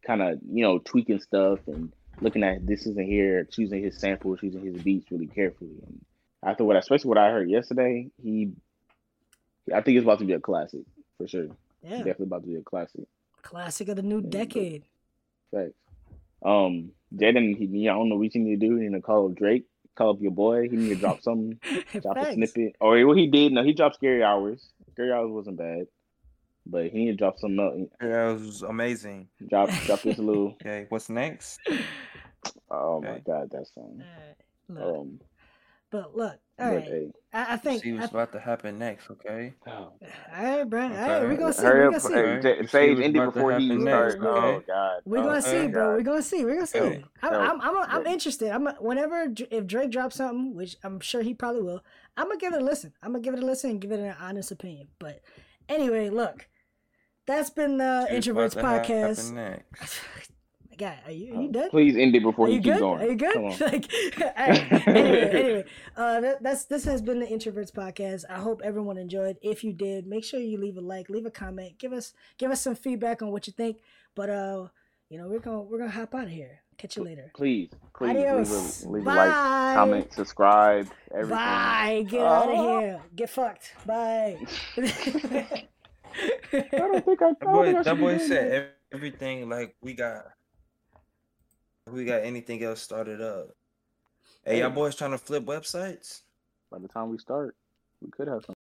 kind of you know tweaking stuff and looking at this isn't here, choosing his samples, choosing his beats really carefully. And after what, especially what I heard yesterday, he, I think it's about to be a classic for sure. Yeah, Definitely about to be a classic. classic of the new Yeah, decade. Thanks. Um, Jaden, he, I don't know what you need to do. You need to call Drake, call up your boy. He need to drop something, drop a snippet. Or what he did, no, he dropped Scary Hours. Scary Hours wasn't bad, but he need to drop something else. Yeah, it was amazing. Drop, drop this little. Okay, what's next? Oh my God, that song. Alright, look, Um, but look, all but right. hey, I, I think. See what's I, about to happen next. Okay. oh, all right, bro. All right, we're gonna see. hurry We're gonna see. hey, Okay. J- You see Sage what's ended before he happen starts. next, Oh? God, We're oh, gonna see, okay. bro. God. We're gonna see. We're gonna see. Okay. I'm, So- I'm, I'm, I'm interested. I'm whenever if Drake drops something, which I'm sure he probably will. I'm gonna give it a listen. I'm gonna give it a listen and give it an honest opinion. But anyway, look, that's been the See Introvertz about to podcast. happen next. Guy, are you are you done? Please end it before Are he you keeps good? going. Are you good? Come on. like, alright. anyway, anyway, uh, that, that's this has been the Introvertz podcast. I hope everyone enjoyed. If you did, make sure you leave a like, leave a comment, give us give us some feedback on what you think. But uh, you know, we're gonna we're gonna hop out of here. Catch you later. Please, please Adios. leave a, leave a like, comment, subscribe, everything. Bye. Get out of Oh. here. Get fucked. Bye. I don't think I. I That boy, think I that boy said everything like we got. We got anything else started up? Hey, y'all boys trying to flip websites? By the time we start, we could have some.